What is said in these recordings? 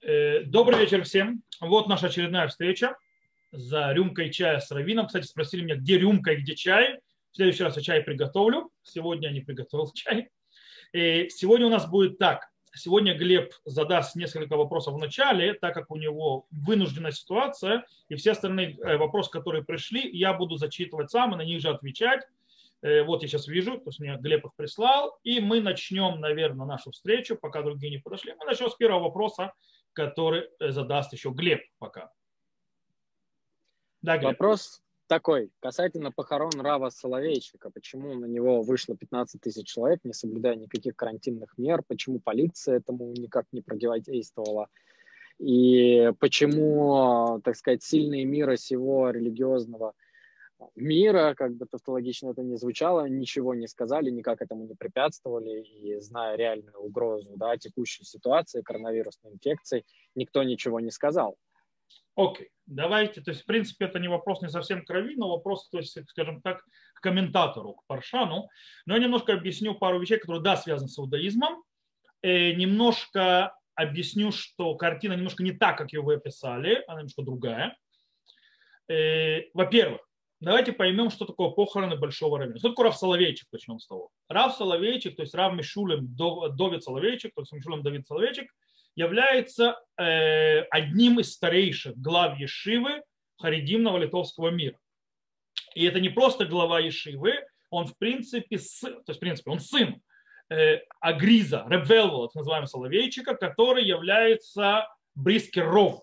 Э, добрый вечер всем. Вот наша очередная встреча за рюмкой чая с Равином. Кстати, спросили меня, где рюмка и где чай. В следующий раз я чай приготовлю. Сегодня я не приготовил чай. И сегодня у нас будет так. Сегодня Глеб задаст несколько вопросов в начале, так как у него вынужденная ситуация, и все остальные э, вопросы, которые пришли, я буду зачитывать сам и на них же отвечать. Э, вот я сейчас вижу, то есть мне Глеб их прислал, и мы начнем, наверное, нашу встречу, пока другие не подошли. Мы начнем с первого вопроса, который э, задаст еще Глеб пока. Да, Глеб. Вопрос такой, касательно похорон Рава Соловейчика. Почему на него вышло 15 тысяч человек, не соблюдая никаких карантинных мер? Почему полиция этому никак не противодействовала? И почему, так сказать, сильные мира сего религиозного – мира, как бы тавтологично это не звучало, ничего не сказали, никак этому не препятствовали, и зная реальную угрозу да, текущей ситуации, коронавирусной инфекции, никто ничего не сказал. Окей, okay. давайте, то есть, в принципе, это не вопрос не совсем крови, но вопрос, то есть, скажем так, к комментатору, к Паршану. Но я немножко объясню пару вещей, которые, да, связаны с иудаизмом. И немножко объясню, что картина немножко не так, как ее вы описали, она немножко другая. Во-первых, давайте поймем, что такое похороны большого равина. Что такое Рав Соловейчик, начнем с того. Рав Соловейчик, то есть Рав Мишулем Довид Соловейчик, то есть Мишулем Давид Соловейчик, является э, одним из старейших глав Ешивы Харидимного литовского мира. И это не просто глава Ешивы, он в принципе, сын, то есть в принципе он сын э, Агриза, Ребелвола, называемого Соловейчика, который является Брискеров,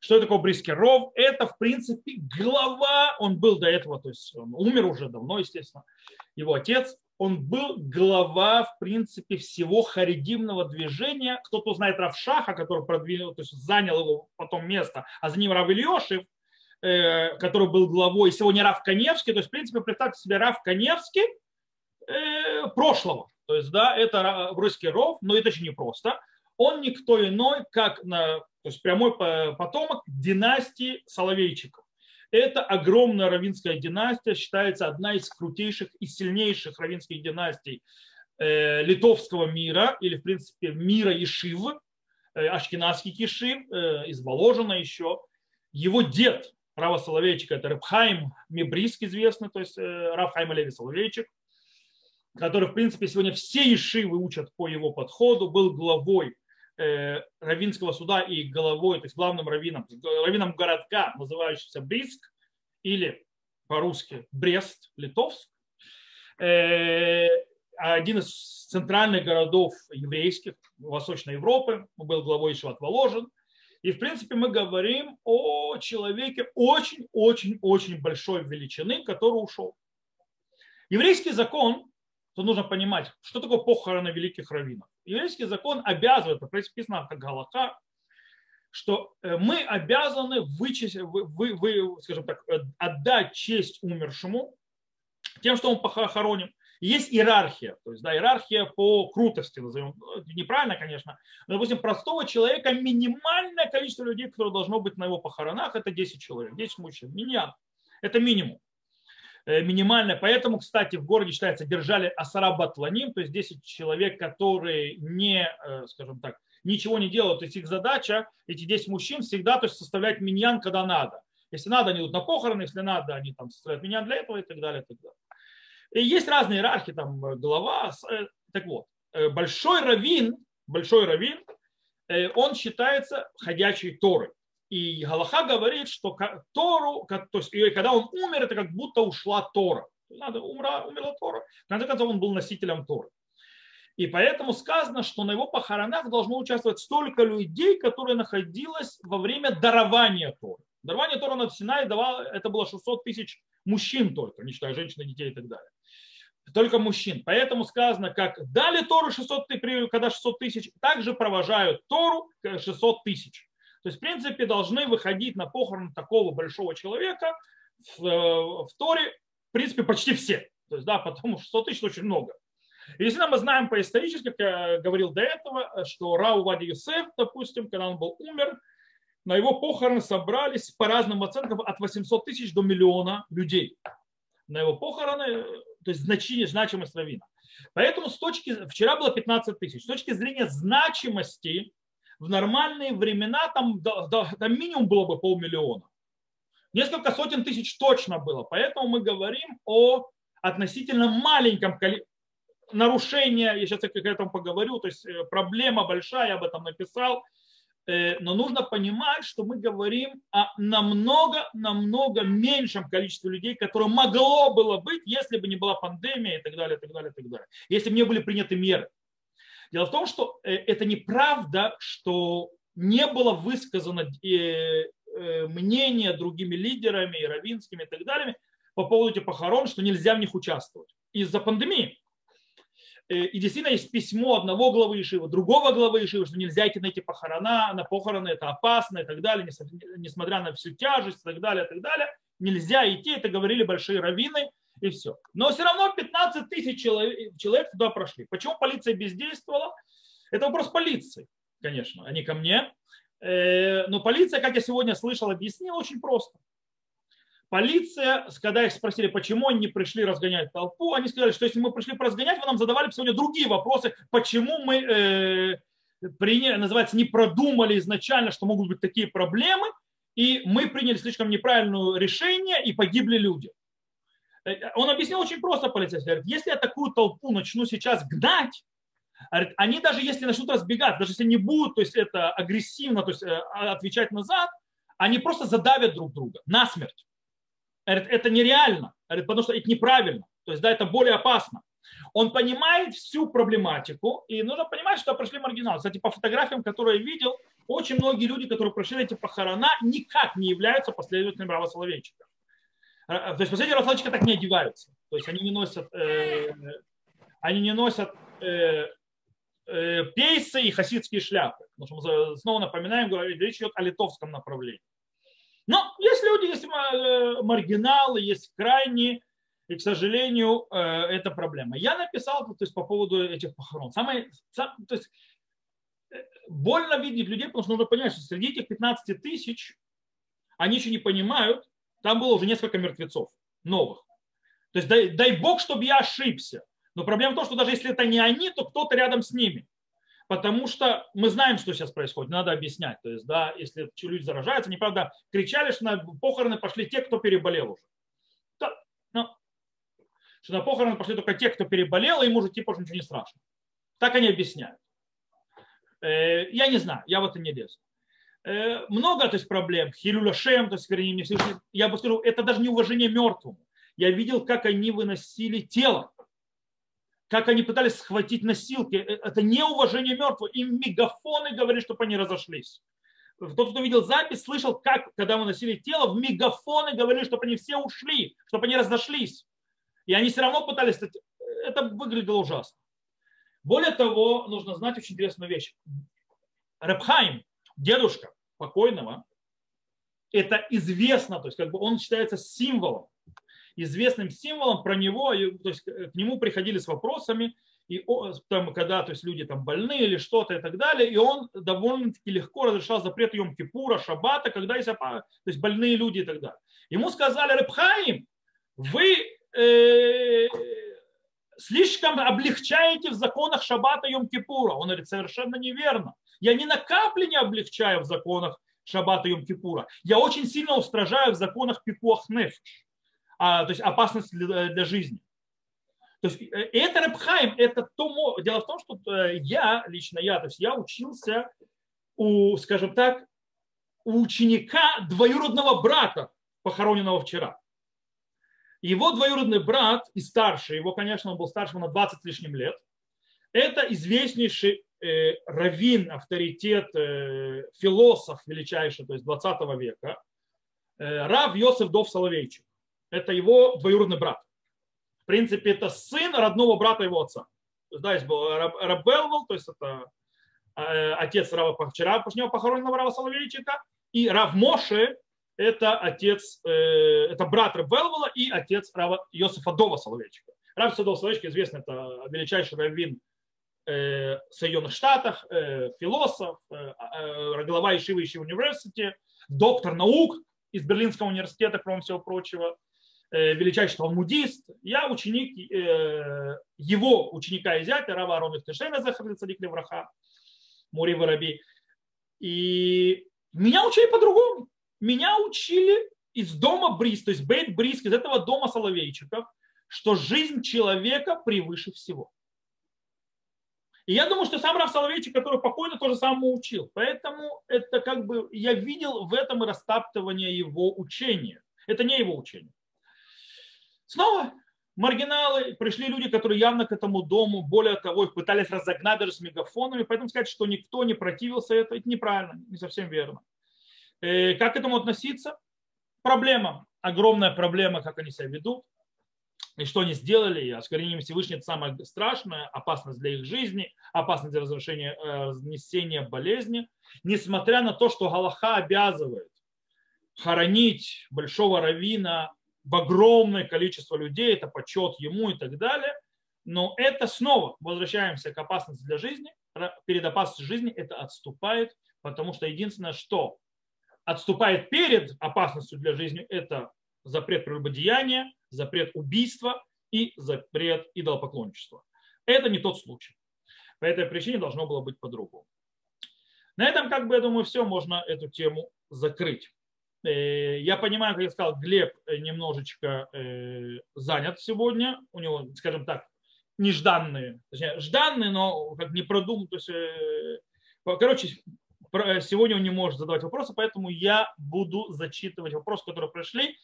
что такое Брискеров? Это, в принципе, глава, он был до этого, то есть он умер уже давно, естественно, его отец, он был глава, в принципе, всего харидимного движения. Кто-то знает Равшаха, который продвинул, то есть занял его потом место, а за ним Рав Ильешев, э, который был главой, и сегодня Рав Каневский. То есть, в принципе, представьте себе Рав Каневский э, прошлого. То есть, да, это русский ров, но это очень непросто. Он никто иной, как на то есть прямой потомок династии Соловейчиков. Это огромная равинская династия, считается одна из крутейших и сильнейших равинских династий э, литовского мира, или, в принципе, мира Ишив, э, Ашкенадский Кишив, э, из Воложина еще. Его дед Рава Соловейчика, это Рабхайм Мебриск известный, то есть Рабхайм Леви Соловейчик, который, в принципе, сегодня все Ишивы учат по его подходу, был главой равинского суда и головой, то есть главным раввином, раввином городка, называющийся Бриск, или по-русски Брест, Литовск, э, один из центральных городов еврейских Восточной Европы, был главой Ишват Воложен. И, в принципе, мы говорим о человеке очень-очень-очень большой величины, который ушел. Еврейский закон то нужно понимать, что такое похороны великих раввинов. Еврейский закон обязывает, написано как Галаха, что э, мы обязаны вычесть, вы, вы, вы, скажем так, э, отдать честь умершему тем, что он похороним. Есть иерархия, то есть да, иерархия по крутости, назовем, э, неправильно, конечно, но, допустим, простого человека минимальное количество людей, которые должно быть на его похоронах, это 10 человек, 10 мужчин, миньян. Это минимум. Э, минимальная. Поэтому, кстати, в городе считается, держали асара батланим, то есть 10 человек, которые не, э, скажем так, ничего не делают. То есть их задача, эти 10 мужчин всегда то есть, составлять миньян, когда надо. Если надо, они идут на похороны, если надо, они там составляют миньян для этого и так далее. И, так далее. и есть разные иерархии, там э, глава. Так вот, большой раввин, большой раввин, он считается ходячей Торой. И Галаха говорит, что Тору, то есть, и когда он умер, это как будто ушла Тора. Надо, умра, умерла Тора. В конце концов, он был носителем Торы. И поэтому сказано, что на его похоронах должно участвовать столько людей, которые находились во время дарования Торы. Дарование Тора на Синай давало, это было 600 тысяч мужчин только, не считая женщин, детей и так далее. Только мужчин. Поэтому сказано, как дали Тору 600 тысяч, когда 600 тысяч, также провожают Тору 600 тысяч. То есть, в принципе, должны выходить на похороны такого большого человека в, э, в Торе, в принципе, почти все. То есть, да, потому что 100 тысяч очень много. Если мы знаем по исторически, как я говорил до этого, что Рау Вади Юсеф, допустим, когда он был умер, на его похороны собрались по разным оценкам от 800 тысяч до миллиона людей. На его похороны, то есть значение, значимость равина. Поэтому с точки, вчера было 15 тысяч. С точки зрения значимости в нормальные времена там, там минимум было бы полмиллиона. Несколько сотен тысяч точно было. Поэтому мы говорим о относительно маленьком количестве нарушения, я сейчас к этому поговорю, то есть э, проблема большая, я об этом написал, э, но нужно понимать, что мы говорим о намного-намного меньшем количестве людей, которое могло было быть, если бы не была пандемия и так далее, и так далее, и так далее. Если бы не были приняты меры. Дело в том, что э, это неправда, что не было высказано мнение другими лидерами, и равинскими и так далее по поводу этих похорон, что нельзя в них участвовать из-за пандемии. Э, и действительно есть письмо одного главы Ишива, другого главы Ишива, что нельзя идти на эти похорона, на похороны, это опасно и так далее, несмотря на всю тяжесть и так далее, и так далее. Нельзя идти, это говорили большие раввины и все. Но все равно 15 тысяч человек, человек туда прошли. Почему полиция бездействовала? Это вопрос полиции, конечно, а не ко мне. Э, но полиция, как я сегодня слышал, объяснила очень просто. Полиция, когда их спросили, почему они не пришли разгонять толпу, они сказали, что если мы пришли разгонять, вы нам задавали сегодня другие вопросы, почему мы, э, приняли, называется, не продумали изначально, что могут быть такие проблемы, и мы приняли слишком неправильное решение, и погибли люди. Э, он объяснил очень просто полицейский. Говорит, если я такую толпу начну сейчас гнать, они даже если начнут разбегать, даже если не будут то есть это агрессивно то есть, э, отвечать назад, они просто задавят друг друга насмерть. Говорит, это нереально, говорит, потому что это неправильно. То есть, да, это более опасно. Он понимает всю проблематику, и нужно понимать, что прошли маргиналы. Кстати, по фотографиям, которые я видел, очень многие люди, которые прошли эти похорона, никак не являются последователями Рава Соловейчика. Э, э, то есть последние Соловейчика так не одеваются. То есть они не носят, э, они не носят э, э, пейсы и хасидские шляпы. Потому что мы снова напоминаем, речь идет о литовском направлении. Но есть люди, есть э, маргиналы, есть крайние, и, к сожалению, это проблема. Я написал то есть, по поводу этих похорон. Самое, сам, то есть, больно видеть людей, потому что нужно понимать, что среди этих 15 тысяч они еще не понимают, там было уже несколько мертвецов новых. То есть дай, дай бог, чтобы я ошибся. Но проблема в том, что даже если это не они, то кто-то рядом с ними потому что мы знаем, что сейчас происходит, надо объяснять. То есть, да, если люди заражаются, неправда, кричали, что на похороны пошли те, кто переболел уже. Да, но, что на похороны пошли только те, кто переболел, и ему уже типа уже ничего не страшно. Так они объясняют. Э, я не знаю, я в это не лезу. Э, много то есть, проблем. Хилюляшем, то есть, вернее, не я бы сказал, это даже не уважение мертвому. Я видел, как они выносили тело как они пытались схватить носилки. Э, это неуважение мертвых. Им мегафоны говорили, чтобы они разошлись. Тот, кто видел запись, слышал, как, когда мы носили тело, в мегафоны говорили, чтобы они все ушли, чтобы они разошлись. И они все равно пытались... Это выглядело ужасно. Более того, нужно знать очень интересную вещь. Репхайм, дедушка покойного, это известно, то есть как бы он считается символом известным символом про него, то есть к нему приходили с вопросами, и там, когда то есть люди там больны или что-то и так далее, и он довольно-таки легко разрешал запрет Йом Кипура, Шабата, когда есть, то есть больные люди и так далее. Ему сказали, Рыбхаим, вы э, слишком облегчаете в законах Шабата Йом Кипура. Он говорит, совершенно неверно. Я ни на капли не облегчаю в законах Шабата Йом Кипура. Я очень сильно устражаю в законах Пикуах Нефиш а, то есть опасность для, для жизни. То есть э, это Рабхайм, это то... Дело в том, что э, я, лично я, то есть я учился у, скажем так, у ученика двоюродного брата, похороненного вчера. Его двоюродный брат и старший, его, конечно, он был старше на 20 с лишним лет, это известнейший э, раввин, авторитет, э, философ величайший, то есть 20 века, э, Рав Йосеф Дов Соловейчик это его двоюродный брат. В принципе, это сын родного брата его отца. То есть, да, есть был Раб Белвел, то есть это э, отец Рава вчера похороненного Рава Соловейчика, и Рав Моше, это отец, э, это брат Раб Белвела и отец Рава Йосифа Дова Соловейчика. Рав Садов Соловейчик известный, это величайший раввин э, в Соединенных Штатах, философ, глава Ишивы Ишивы университета, доктор наук из Берлинского университета, кроме всего прочего, Э, величайший талмудист. Я ученик э, его ученика и зятя, Рава Арона Тешена, Захар Цадик Левраха, Мури Воробей. И меня учили по-другому. Меня учили из дома Брис, то есть Бейт Брис, из этого дома Соловейчиков, что жизнь человека превыше всего. И я думаю, что сам Рав Соловейчик, который покойно, тоже самому учил. Поэтому это как бы я видел в этом растаптывание его учения. Это не его учение. Снова маргиналы, пришли люди, которые явно к этому дому, более того, их пытались разогнать даже с мегафонами, поэтому сказать, что никто не противился, это, это неправильно, не совсем верно. Э, как к этому относиться? Проблема, огромная проблема, как они себя ведут. И что они сделали, и оскорбление Всевышнего это самое страшное, опасность для их жизни, опасность для разрушения, э, разнесения болезни, несмотря на то, что Галаха обязывает хоронить большого равина в огромное количество людей, это почет ему и так далее, но это снова, возвращаемся к опасности для жизни, перед опасностью жизни это отступает, потому что единственное, что отступает перед опасностью для жизни, это запрет прелюбодеяния, запрет убийства и запрет идолопоклонничества. Это не тот случай. По этой причине должно было быть по-другому. На этом, как бы, я думаю, все, можно эту тему закрыть. Э, я понимаю, как я сказал, Глеб немножечко э, занят сегодня. У него, скажем так, нежданные, точнее, жданные, но как не продуман. То есть, э, короче, сегодня он не может задавать вопросы, поэтому я буду зачитывать вопросы, которые пришли.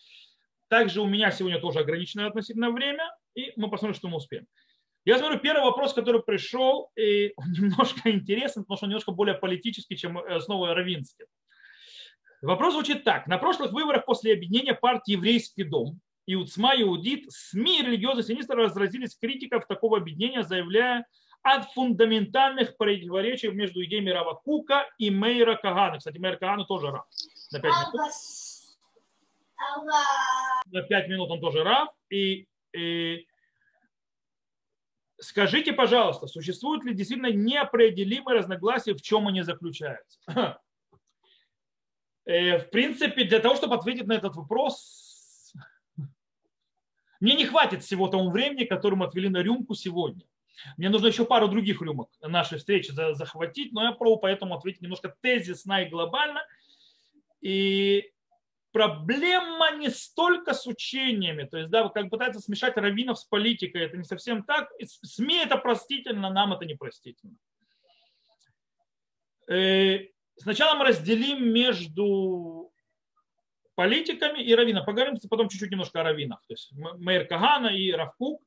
Также у меня сегодня тоже ограниченное относительно время, и мы посмотрим, что мы успеем. Я смотрю, первый вопрос, который пришел, и он немножко интересен, потому что он немножко более политический, чем э, снова Равинский. Вопрос звучит так. На прошлых выборах после объединения партии «Еврейский дом» и УЦМА и СМИ и религиозные синистры разразились критиков такого объединения, заявляя от фундаментальных противоречий между идеями Рава Кука и Мейра Кагана. Кстати, Мейра Кагана тоже Рав. На пять минут. На пять минут он тоже Рав. И, и скажите, пожалуйста, существуют ли действительно неопределимые разногласия, в чем они заключаются? Э, в принципе, для того, чтобы ответить на этот вопрос, мне не хватит всего того времени, которое мы отвели на рюмку сегодня. Мне нужно еще пару других рюмок нашей встречи захватить, но я пробую поэтому ответить немножко тезисно и глобально. И проблема не столько с учениями, то есть, да, как пытается смешать раввинов с политикой, это не совсем так. СМИ это простительно, нам это не простительно. Э, сначала мы разделим между политиками и раввинами. Поговорим потом чуть-чуть немножко о раввинах. То есть Мейр Кагана и Равкук.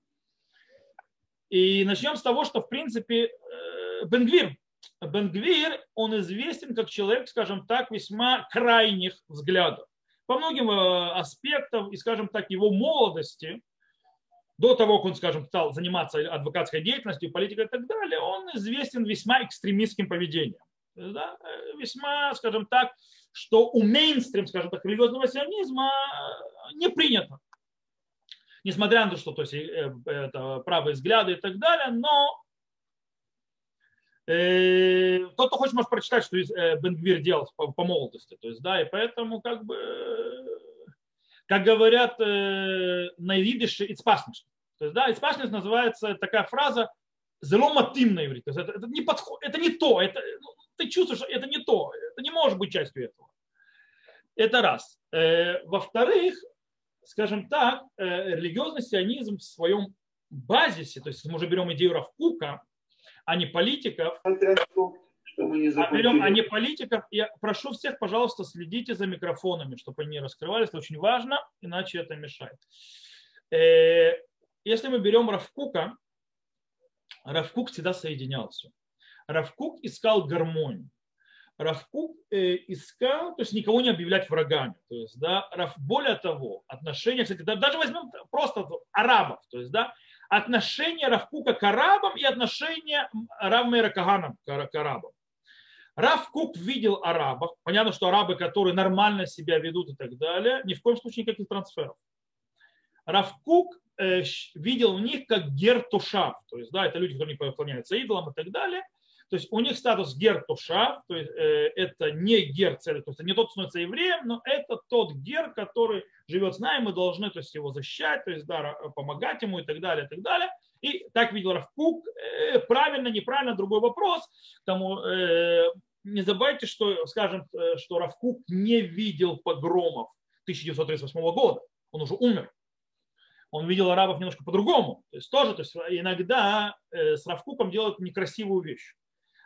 И начнем с того, что в принципе э, Бенгвир, Бенгвир, он известен как человек, скажем так, весьма крайних взглядов по многим э, аспектам и, скажем так, его молодости, до того, как он, скажем, стал заниматься адвокатской деятельностью, политикой и так далее, он известен весьма экстремистским поведением. Да? Э, весьма, скажем так, что у мейнстрим, скажем так, религиозного сионизма не принято. Несмотря на то, что то есть, это правые взгляды и так далее, но Э, тот, кто хочет, может прочитать, что э, Бенгвир делал по, по молодости. То есть, да, и поэтому, как бы, как говорят э, на идише, it's То есть, да, it's называется такая фраза заломатим на иврите. То есть, это, это, не подход, это не то, это, ну, ты чувствуешь, это не то, это не может быть частью этого. Это раз. Во-вторых, скажем так, религиозный сионизм в своем базисе, то есть мы уже берем идею Равкука, а не политиков. а берем, а не политиков. Я прошу всех, пожалуйста, следите за микрофонами, чтобы они раскрывались. Это очень важно, иначе это мешает. Э, если мы берем Равкука, Равкук всегда соединялся. Равкук искал гармонию. Равкук э, искал, то есть никого не объявлять врагами. То есть, да, Рав, более того, отношения, кстати, даже возьмем просто арабов, то есть, да, отношение Равкука к арабам и отношение Равмейра Кагана к арабам. Равкук видел арабов. Понятно, что арабы, которые нормально себя ведут и так далее, ни в коем случае никаких трансферов. Равкук э, видел в них как гертушав. То есть, да, это люди, которые не поклоняются идолам и так далее – то есть у них статус гер туша, то есть э, это не гер цель, то есть не тот становится евреем, но это тот гер, который живет с нами, мы должны то есть, его защищать, то есть да, помогать ему и так далее, и так далее. И так видел Равкук, э, правильно, неправильно, другой вопрос. Тому, э, не забывайте, что, скажем, что Равкук не видел погромов 1938 года. Он уже умер. Он видел арабов немножко по-другому. То есть тоже, то есть иногда с Равкуком делают некрасивую вещь.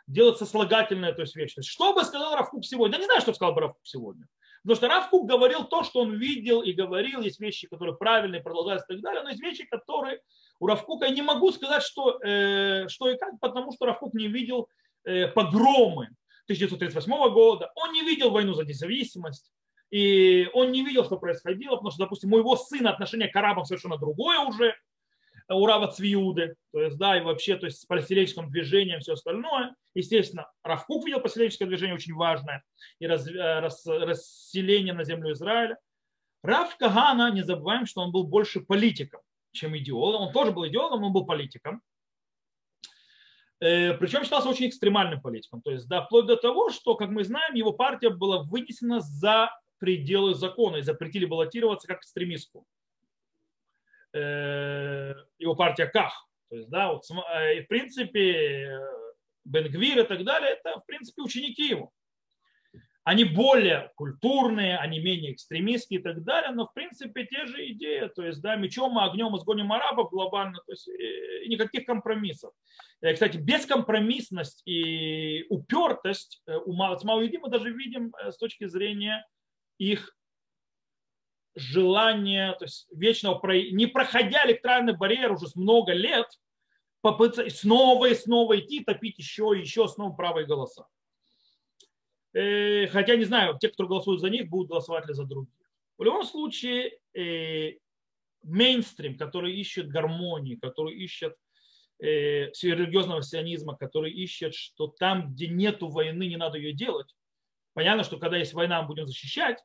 Делают сослагательная то есть, есть, что бы сказал Равкук сегодня? Я не знаю, что сказал бы Равкук сегодня. Потому что Равкук говорил то, что он видел и говорил. Есть вещи, которые правильные, продолжаются и так далее. Но есть вещи, которые у Равкука я не могу сказать, что, э, что и как, потому что Равкук не видел э, погромы 1938 года. Он не видел войну за независимость. И он не видел, что происходило, потому что, допустим, у его сына отношение к арабам совершенно другое уже, у Рава Цвиуды, то есть, да, и вообще, то есть с палестиническим движением, все остальное. Естественно, Равкук видел палестиническое движение очень важное и раз, э, раз, расселение на землю Израиля. Рав Кагана, не забываем, что он был больше политиком, чем идеологом. Он тоже был идеологом, он был политиком. Э, Причем считался очень экстремальным политиком. То есть, да, вплоть до того, что, как мы знаем, его партия была вынесена за пределы закона и запретили баллотироваться как экстремистку. Э, его партия Ках. То есть, да, вот, э, и в принципе, Бенгвир и так далее, это, в принципе, ученики его. Они более культурные, они менее экстремистские и так далее, но, в принципе, те же идеи. То есть, да, мечом и огнем изгоним арабов глобально, то есть, и никаких компромиссов. Кстати, бескомпромиссность и упертость у Мауиди мы даже видим с точки зрения их желание, то есть вечного, не проходя электоральный барьер уже много лет, попытаться снова и снова идти, топить еще и еще снова правые голоса. Э, хотя не знаю, те, кто голосуют за них, будут голосовать ли за других. В любом случае, э, мейнстрим, который ищет гармонии, который ищет э, религиозного сионизма, который ищет, что там, где нету войны, не надо ее делать. Понятно, что когда есть война, мы будем защищать,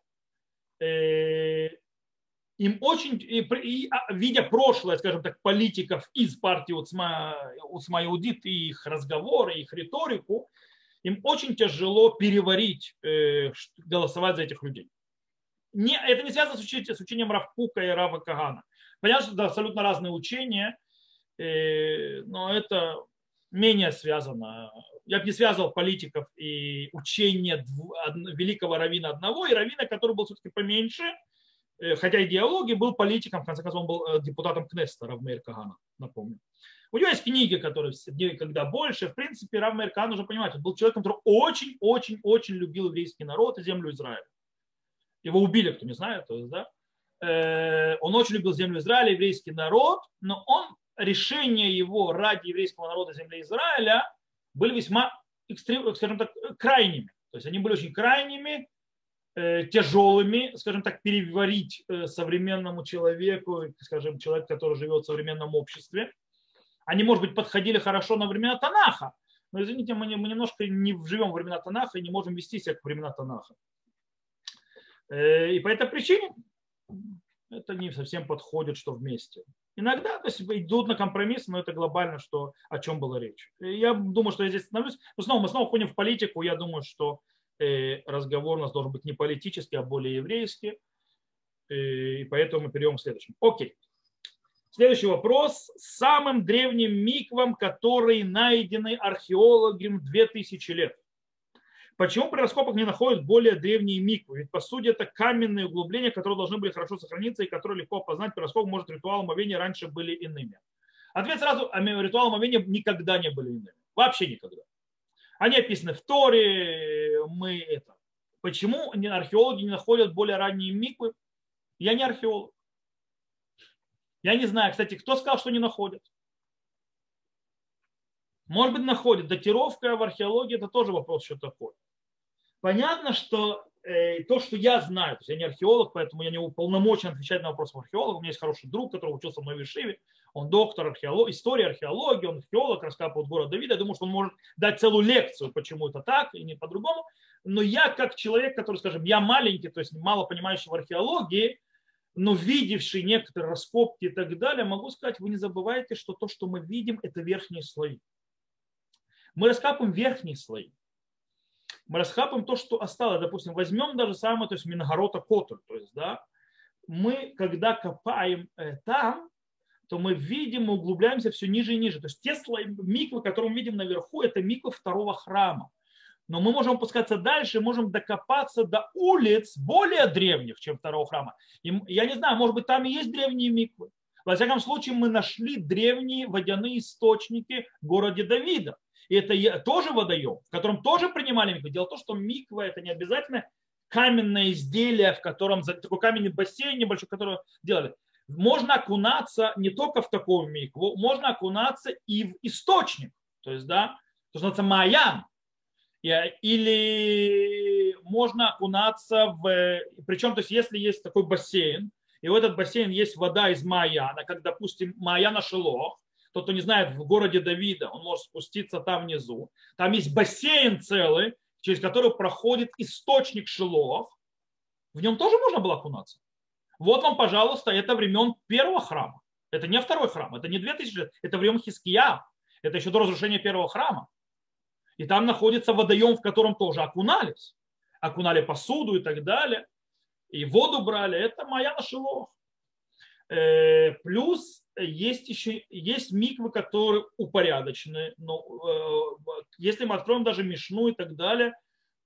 им очень, и, и, а, видя прошлое, скажем так, политиков из партии Уцма, Уцма Иудит и их разговоры, их риторику, им очень тяжело переварить, э, голосовать за этих людей. Не, это не связано с, учением, с учением Равкука и Рава Кагана. Понятно, что это абсолютно разные учения, э, но это менее связано. Я бы не связывал политиков и учения великого равина одного и равина, который был все-таки поменьше, э, хотя идеологии был политиком, в конце концов, он был э, депутатом Кнеста Равмейр Кагана, напомню. У него есть книги, которые когда больше. В принципе, Равмейр Каган уже понимаете, был человек, который очень-очень-очень любил еврейский народ и землю Израиля. Его убили, кто не знает, то есть, да. Э, он очень любил землю Израиля, еврейский народ, но он решения его ради еврейского народа земли Израиля были весьма, скажем так, крайними. То есть они были очень крайними, э, тяжелыми, скажем так, переварить э, современному человеку, скажем, человек, который живет в современном обществе. Они, может быть, подходили хорошо на времена Танаха, но, извините, мы, мы немножко не живем в времена Танаха и не можем вести себя как времена Танаха. Э, и по этой причине это не совсем подходит, что вместе. Иногда то есть, идут на компромисс, но это глобально, что, о чем была речь. Я думаю, что я здесь становлюсь. Но снова, мы снова ходим в политику. Я думаю, что э, разговор у нас должен быть не политический, а более еврейский. Э, и поэтому мы перейдем к следующему. Окей. Следующий вопрос. Самым древним миквам, которые найдены археологами 2000 лет. Почему при раскопах не находят более древние миквы? Ведь по сути это каменные углубления, которые должны были хорошо сохраниться и которые легко опознать. При раскопах, может, ритуалы омовения раньше были иными. Ответ сразу, ритуалы омовения никогда не были иными. Вообще никогда. Они описаны в Торе, мы это. Почему археологи не находят более ранние миквы? Я не археолог. Я не знаю, кстати, кто сказал, что не находят. Может быть, находят. Датировка в археологии это тоже вопрос, что такое. Понятно, что э, то, что я знаю, то есть я не археолог, поэтому я не уполномочен отвечать на вопросы археолога. У меня есть хороший друг, который учился мной в Ишиве. Он доктор археолог, истории археологии, он археолог, раскапывает город Давида. Я думаю, что он может дать целую лекцию, почему это так и не по-другому. Но я как человек, который, скажем, я маленький, то есть мало понимающий в археологии, но видевший некоторые раскопки и так далее, могу сказать, вы не забывайте, что то, что мы видим, это верхние слои. Мы раскапываем верхние слои мы расхапаем то, что осталось. Допустим, возьмем даже самое, то есть Мингорота Котель, то есть, да, мы, когда копаем э, там, то мы видим, мы углубляемся все ниже и ниже. То есть те слои, миквы, которые мы видим наверху, это миквы второго храма. Но мы можем опускаться дальше, можем докопаться до улиц более древних, чем второго храма. И я не знаю, может быть, там и есть древние миквы. Во всяком случае, мы нашли древние водяные источники в городе Давида. И это тоже водоем, в котором тоже принимали миквы. Дело в том, что миква это не обязательно каменное изделие, в котором такой каменный бассейн небольшой, который делали. Можно окунаться не только в такую микву, можно окунаться и в источник. То есть, да, то, что называется маян. Или можно окунаться в... Причем, то есть, если есть такой бассейн, и в этот бассейн есть вода из Маяна, как, допустим, Маяна Шилох, тот, кто не знает, в городе Давида, он может спуститься там внизу. Там есть бассейн целый, через который проходит источник Шилох. В нем тоже можно было окунаться. Вот вам, пожалуйста, это времен первого храма. Это не второй храм, это не 2000 лет, это время Хиския. Это еще до разрушения первого храма. И там находится водоем, в котором тоже окунались. Окунали посуду и так далее и воду брали, это моя нашелох. Э, плюс есть еще есть миквы, которые упорядочены. Но э, если мы откроем даже Мишну и так далее,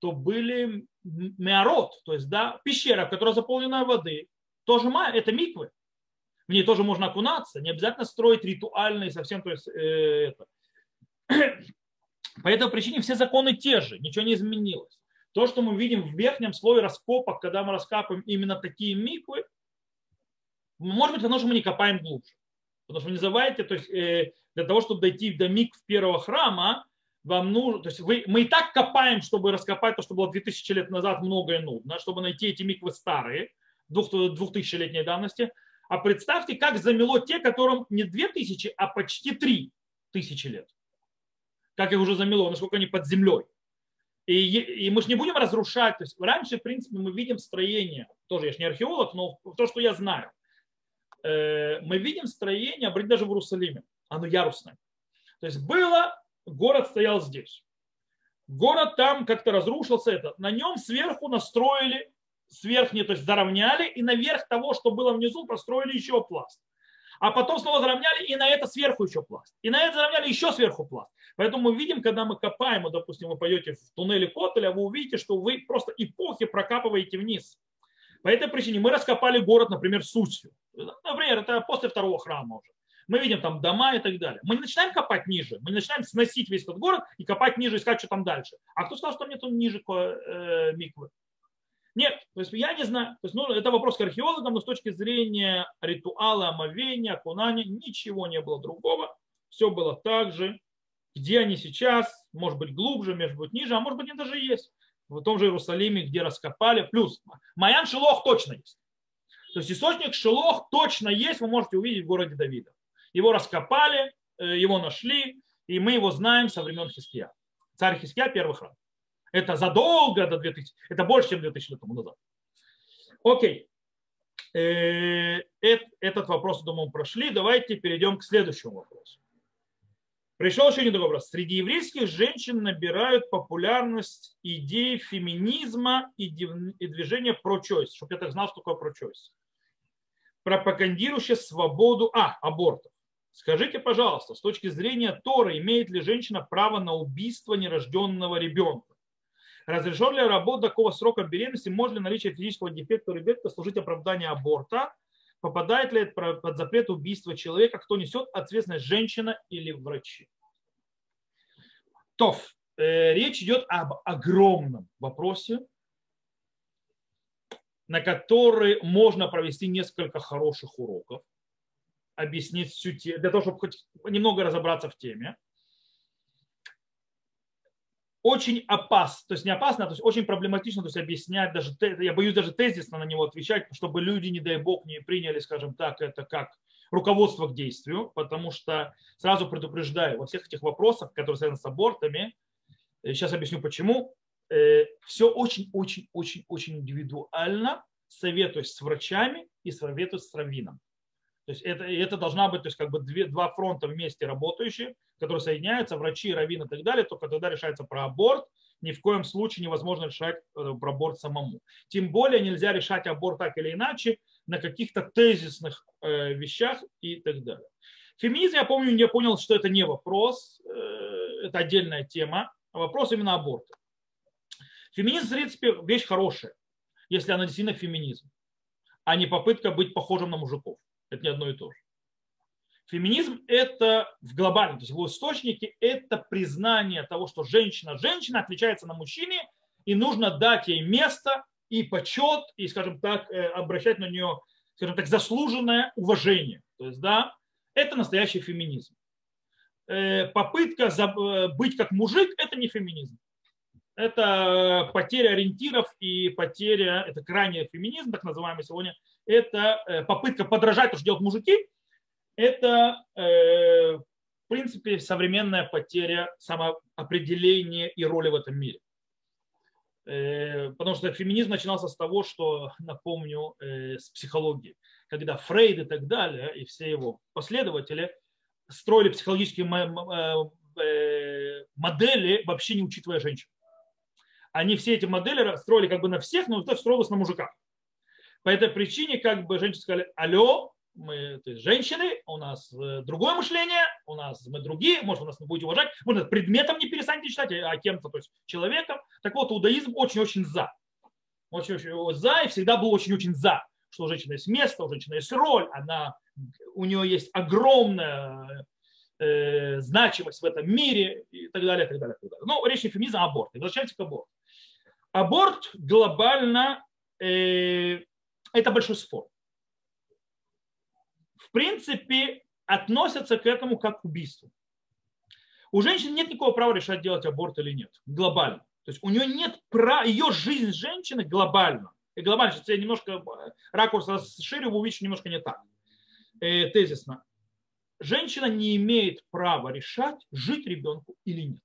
то были меород, то есть да, пещера, которая заполнена водой, тоже это миквы. В ней тоже можно окунаться, не обязательно строить ритуальные совсем, то есть э, это. По этой причине все законы те же, ничего не изменилось. То, что мы видим в верхнем слое раскопок, когда мы раскапываем именно такие миквы, может быть, потому что мы не копаем глубже. Потому что вы не забывайте, то есть э, для того, чтобы дойти до микв первого храма, вам нужно, то есть вы, мы и так копаем, чтобы раскопать то, что было 2000 лет назад, многое нужно, чтобы найти эти миквы старые, 2000-летней давности. А представьте, как замело те, которым не 2000, а почти 3000 лет. Как их уже замело, насколько они под землей. И, и мы же не будем разрушать. То есть раньше, в принципе, мы видим строение, тоже я же не археолог, но то, что я знаю. Э, мы видим строение, даже в Иерусалиме, оно ярусное. То есть было, город стоял здесь. Город там как-то разрушился, это. на нем сверху настроили, сверхние, то есть заровняли, и наверх того, что было внизу, построили еще пласт а потом снова заровняли, и на это сверху еще пласт. И на это заровняли еще сверху пласт. Поэтому мы видим, когда мы копаем, вот, допустим, вы пойдете в туннеле Котеля, вы увидите, что вы просто эпохи прокапываете вниз. По этой причине мы раскопали город, например, Сусью. Например, это после второго храма уже. Мы видим там дома и так далее. Мы не начинаем копать ниже, мы не начинаем сносить весь этот город и копать ниже, искать, что там дальше. А кто сказал, что нет ниже э, миквы? Нет, то есть я не знаю. То есть, ну, это вопрос к археологам, но с точки зрения ритуала омовения, окунания, ничего не было другого. Все было так же. Где они сейчас? Может быть глубже, может быть ниже, а может быть они даже есть. В том же Иерусалиме, где раскопали. Плюс Маян Шилох точно есть. То есть источник Шилох точно есть, вы можете увидеть в городе Давида. Его раскопали, э, его нашли, и мы его знаем со времен Хиския. Царь Хиския первый храм. Это задолго до 2000, это больше, чем 2000 лет тому назад. Окей. Э, этот вопрос, думаю, прошли. Давайте перейдем к следующему вопросу. Пришел еще один такой вопрос. Среди еврейских женщин набирают популярность идеи феминизма и движения про-choice, чтобы я так знал, что такое про-choice. Пропагандирующие свободу, а, абортов. Скажите, пожалуйста, с точки зрения Тора, имеет ли женщина право на убийство нерожденного ребенка? Разрешен ли работа такого срока беременности? Может ли наличие физического дефекта у ребенка служить оправданием аборта? Попадает ли это под запрет убийства человека? Кто несет ответственность, женщина или врачи? То, э, речь идет об огромном вопросе, на который можно провести несколько хороших уроков, объяснить всю тему, для того, чтобы хоть немного разобраться в теме очень опасно, то есть не опасно, а то есть очень проблематично, то есть объяснять даже, я боюсь даже тезисно на него отвечать, чтобы люди, не дай бог, не приняли, скажем так, это как руководство к действию, потому что сразу предупреждаю, во всех этих вопросах, которые связаны с абортами, сейчас э, объясню почему, э, все очень-очень-очень-очень индивидуально, советуюсь с врачами и советуюсь с раввином. То есть это, это должна быть то есть как бы две, два фронта вместе работающие, которые соединяются, врачи, раввины и так далее, только тогда решается про аборт. Ни в коем случае невозможно решать э, про аборт самому. Тем более нельзя решать аборт так или иначе на каких-то тезисных э, вещах и так далее. Феминизм, я помню, не понял, что это не вопрос, э, это отдельная тема, а вопрос именно аборта. Феминизм, в принципе, вещь хорошая, если она действительно феминизм, а не попытка быть похожим на мужиков. Это не одно и то же. Феминизм это в глобальном, то есть в источнике это признание того, что женщина, женщина отличается на мужчине, и нужно дать ей место и почет, и, скажем так, э, обращать на нее, скажем так, заслуженное уважение. То есть, да, это настоящий феминизм. Э, попытка э, быть как мужик – это не феминизм. Это потеря ориентиров и потеря, это крайний феминизм, так называемый сегодня, это попытка подражать то, что делают мужики, это, в принципе, современная потеря самоопределения и роли в этом мире. Э, потому что феминизм начинался с того, что, напомню, э, с психологии, когда Фрейд и так далее, и все его последователи строили психологические э, модели, вообще не учитывая женщин. Они все эти модели строили как бы на всех, но это строилось на мужиках. По этой причине как бы женщины сказали, алло, мы то есть женщины, у нас э, другое мышление, у нас мы другие, может, вы нас не будете уважать, может, предметом не перестанете считать, а кем-то, то есть человеком. Так вот, иудаизм очень-очень за. Очень-очень за и всегда был очень-очень за, что у женщины есть место, у женщины есть роль, она, у нее есть огромная э, значимость в этом мире и так далее, и так далее. И так далее. Но речь не феминизм, а аборт. Возвращаемся к аборту. Аборт глобально э, это большой спор принципе, относятся к этому как к убийству. У женщин нет никакого права решать, делать аборт или нет, глобально. То есть у нее нет права, ее жизнь женщины глобально. И глобально, сейчас я немножко э, ракурс расширю, вы увидите немножко не так. Э, тезисно. Женщина не имеет права решать, жить ребенку или нет.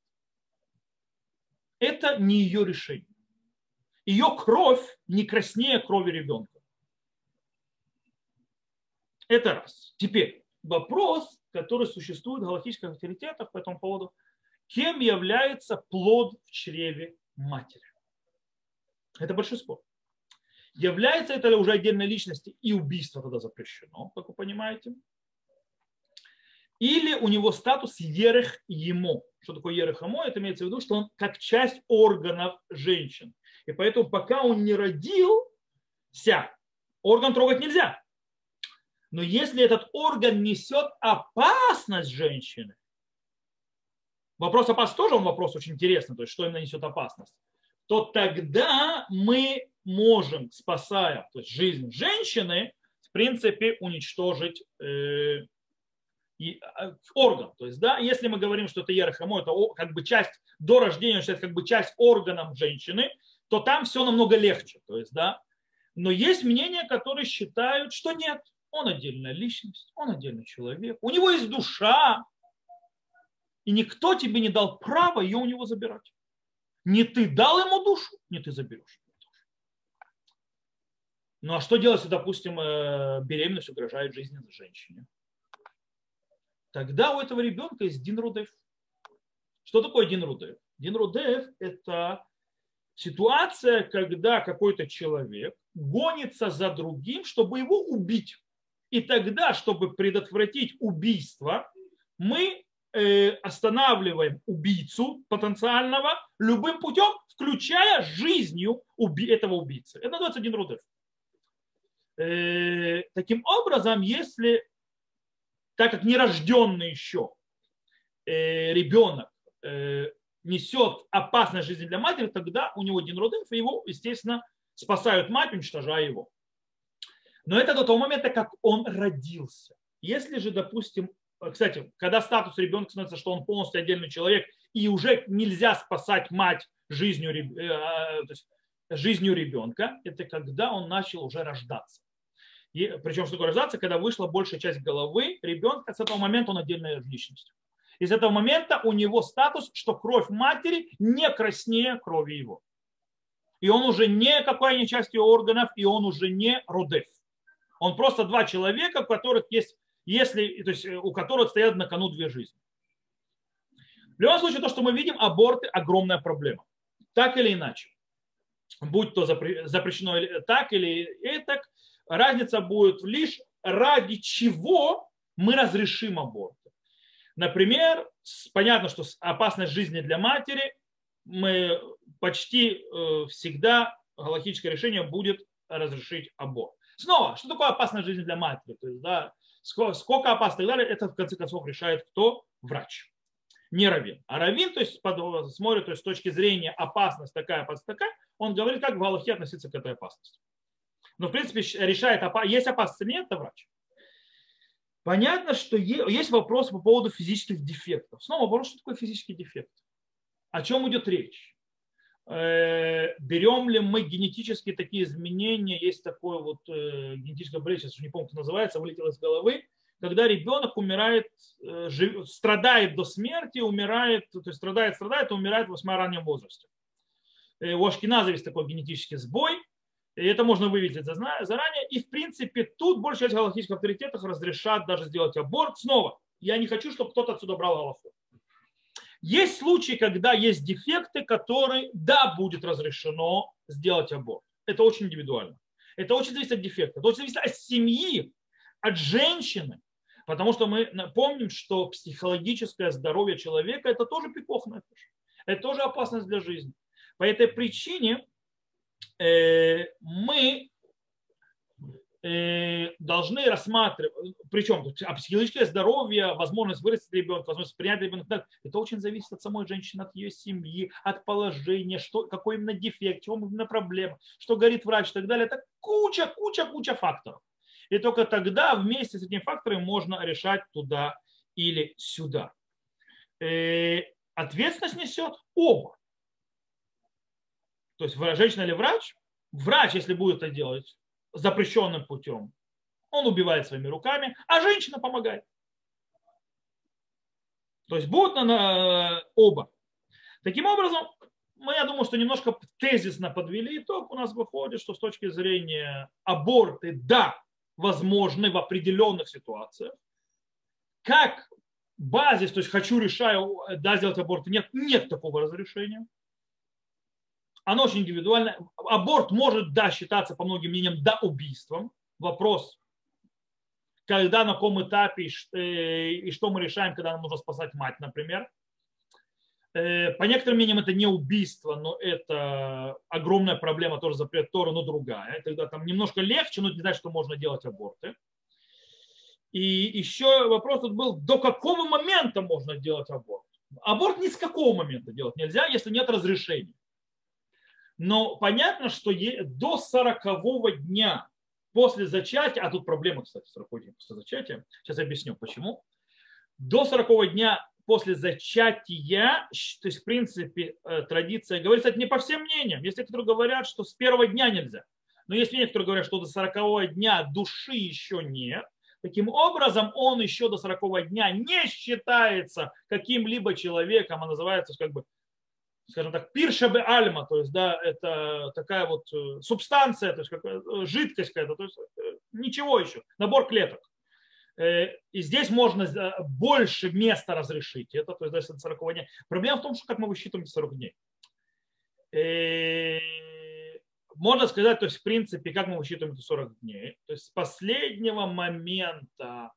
Это не ее решение. Ее кровь не краснее крови ребенка. Это раз. Теперь вопрос, который существует в галактических авторитетах по этому поводу. Кем является плод в чреве матери? Это большой спор. Является это уже отдельной личности и убийство тогда запрещено, как вы понимаете. Или у него статус ерех ему. Что такое ерех ему? Это имеется в виду, что он как часть органов женщин. И поэтому пока он не родился, орган трогать нельзя. Но если этот орган несет опасность женщины, вопрос опасности тоже он вопрос очень интересный, то есть что именно несет опасность, то тогда мы можем, спасая то есть жизнь женщины, в принципе, уничтожить э, а, орган. То есть, да, если мы говорим, что это ерохомо, это как бы часть до рождения, это как бы часть органов женщины, то там все намного легче. То есть, да, но есть мнения, которые считают, что нет, он отдельная личность, он отдельный человек. У него есть душа. И никто тебе не дал права ее у него забирать. Не ты дал ему душу, не ты заберешь. Ну а что делать, если, допустим, э, беременность угрожает жизни женщине? Тогда у этого ребенка есть Дин Рудев. Что такое Дин Рудев? Дин Рудев – это ситуация, когда какой-то человек гонится за другим, чтобы его убить. И тогда, чтобы предотвратить убийство, мы э, останавливаем убийцу потенциального любым путем, включая жизнью этого убийцы. Это называется один рудев. Э, таким образом, если, так как нерожденный еще э, ребенок несет опасность жизни для матери, тогда у него один родев, и его, естественно, спасают мать, уничтожая его. Но это до того момента, как он родился. Если же, допустим, кстати, когда статус ребенка становится, что он полностью отдельный человек, и уже нельзя спасать мать жизнью, э, то есть жизнью ребенка, это когда он начал уже рождаться. И, причем, что такое рождаться, когда вышла большая часть головы ребенка, с этого момента он отдельная личность. И с этого момента у него статус, что кровь матери не краснее крови его. И он уже не какой не частью органов, и он уже не родев. Он просто два человека, у которых есть, если, то есть э, у которых стоят на кону две жизни. В любом случае, то, что мы видим, аборты – огромная проблема. Так или иначе. Будь то запрещено так или так, разница будет лишь ради чего мы разрешим аборт. Например, понятно, что опасность жизни для матери мы почти э, всегда галактическое решение будет разрешить аборт. Снова, что такое опасная жизнь для матери? То есть, да, сколько, сколько опасно и так далее, это в конце концов решает кто? Врач. Не равин. А равин, то есть, под, смотрит, то есть, с точки зрения опасность такая, опасность такая, он говорит, как в Галахе относиться к этой опасности. Но, в принципе, решает, есть опасность или нет, это врач. Понятно, что есть вопрос по поводу физических дефектов. Снова вопрос, что такое физический дефект? О чем идет речь? Э, берем ли мы генетические такие изменения, есть такое вот э, генетическое болезнь, сейчас не помню, как называется, вылетело из головы, когда ребенок умирает, э, страдает до смерти, умирает, то есть страдает, страдает, и умирает в восьми раннем возрасте. У Ашкиназа есть такой генетический сбой, и это можно вывести заранее. И в принципе тут большая часть галактических авторитетов разрешат даже сделать аборт. Снова, я не хочу, чтобы кто-то отсюда брал Галаху. Есть случаи, когда есть дефекты, которые, да, будет разрешено сделать аборт. Это очень индивидуально. Это очень зависит от дефекта. Это очень зависит от семьи, от женщины. Потому что мы помним, что психологическое здоровье человека – это тоже пикох Это тоже опасность для жизни. По этой причине э, мы должны рассматривать, причем а психологическое здоровье, возможность вырастить ребенка, возможность принять ребенка, это очень зависит от самой женщины, от ее семьи, от положения, что, какой именно дефект, чего именно проблема, что говорит врач и так далее. Это куча, куча, куча факторов. И только тогда вместе с этими факторами можно решать туда или сюда. Э, ответственность несет оба. То есть женщина или врач, врач, если будет это делать, запрещенным путем. Он убивает своими руками, а женщина помогает. То есть будут на, оба. Таким образом, мы, я думаю, что немножко тезисно подвели итог. У нас выходит, что с точки зрения аборты, да, возможны в определенных ситуациях. Как базис, то есть хочу, решаю, да, сделать аборт, нет, нет такого разрешения оно очень индивидуально. Аборт может, да, считаться, по многим мнениям, да, убийством. Вопрос, когда, на каком этапе э, и что мы решаем, когда нам нужно спасать мать, например. Э, по некоторым мнениям это не убийство, но это огромная проблема, тоже запрет Тора, но другая. Тогда там немножко легче, но не значит, что можно делать аборты. И еще вопрос тут был, до какого момента можно делать аборт? Аборт ни с какого момента делать нельзя, если нет разрешения. Но понятно, что до 40 дня после зачатия, а тут проблема, кстати, 40 дня после зачатия, сейчас объясню почему, до 40 дня после зачатия, то есть, в принципе, э, традиция говорится, это не по всем мнениям. Есть некоторые говорят, что с первого дня нельзя. Но есть мнения, которые говорят, что до 40 дня души еще нет. Таким образом, он еще до 40 дня не считается каким-либо человеком, а называется как бы скажем так, пиршабе альма, то есть, да, это такая вот э, субстанция, то есть, как, э, жидкость какая-то, то есть, э, ничего еще, набор клеток. И здесь можно больше места разрешить. Это, то есть, даже 40 дней. Проблема в том, что как мы высчитываем 40 дней. И можно сказать, то есть, в принципе, как мы высчитываем эти 40 дней. То есть, с последнего момента,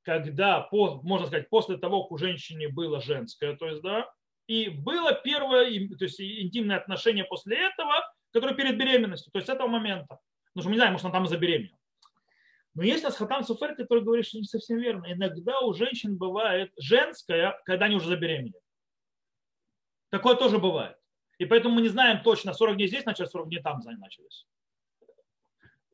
когда, можно сказать, после того, как у женщины было женское, то есть, да, и было первое то есть интимное отношение после этого, которое перед беременностью, то есть с этого момента. Ну, что мы не знаем, может, она там и забеременела. Но есть Асхатам Суфер, который говорит, что не совсем верно. Иногда у женщин бывает женское, когда они уже забеременели. Такое тоже бывает. И поэтому мы не знаем точно, 40 дней здесь начались, 40 дней там начались.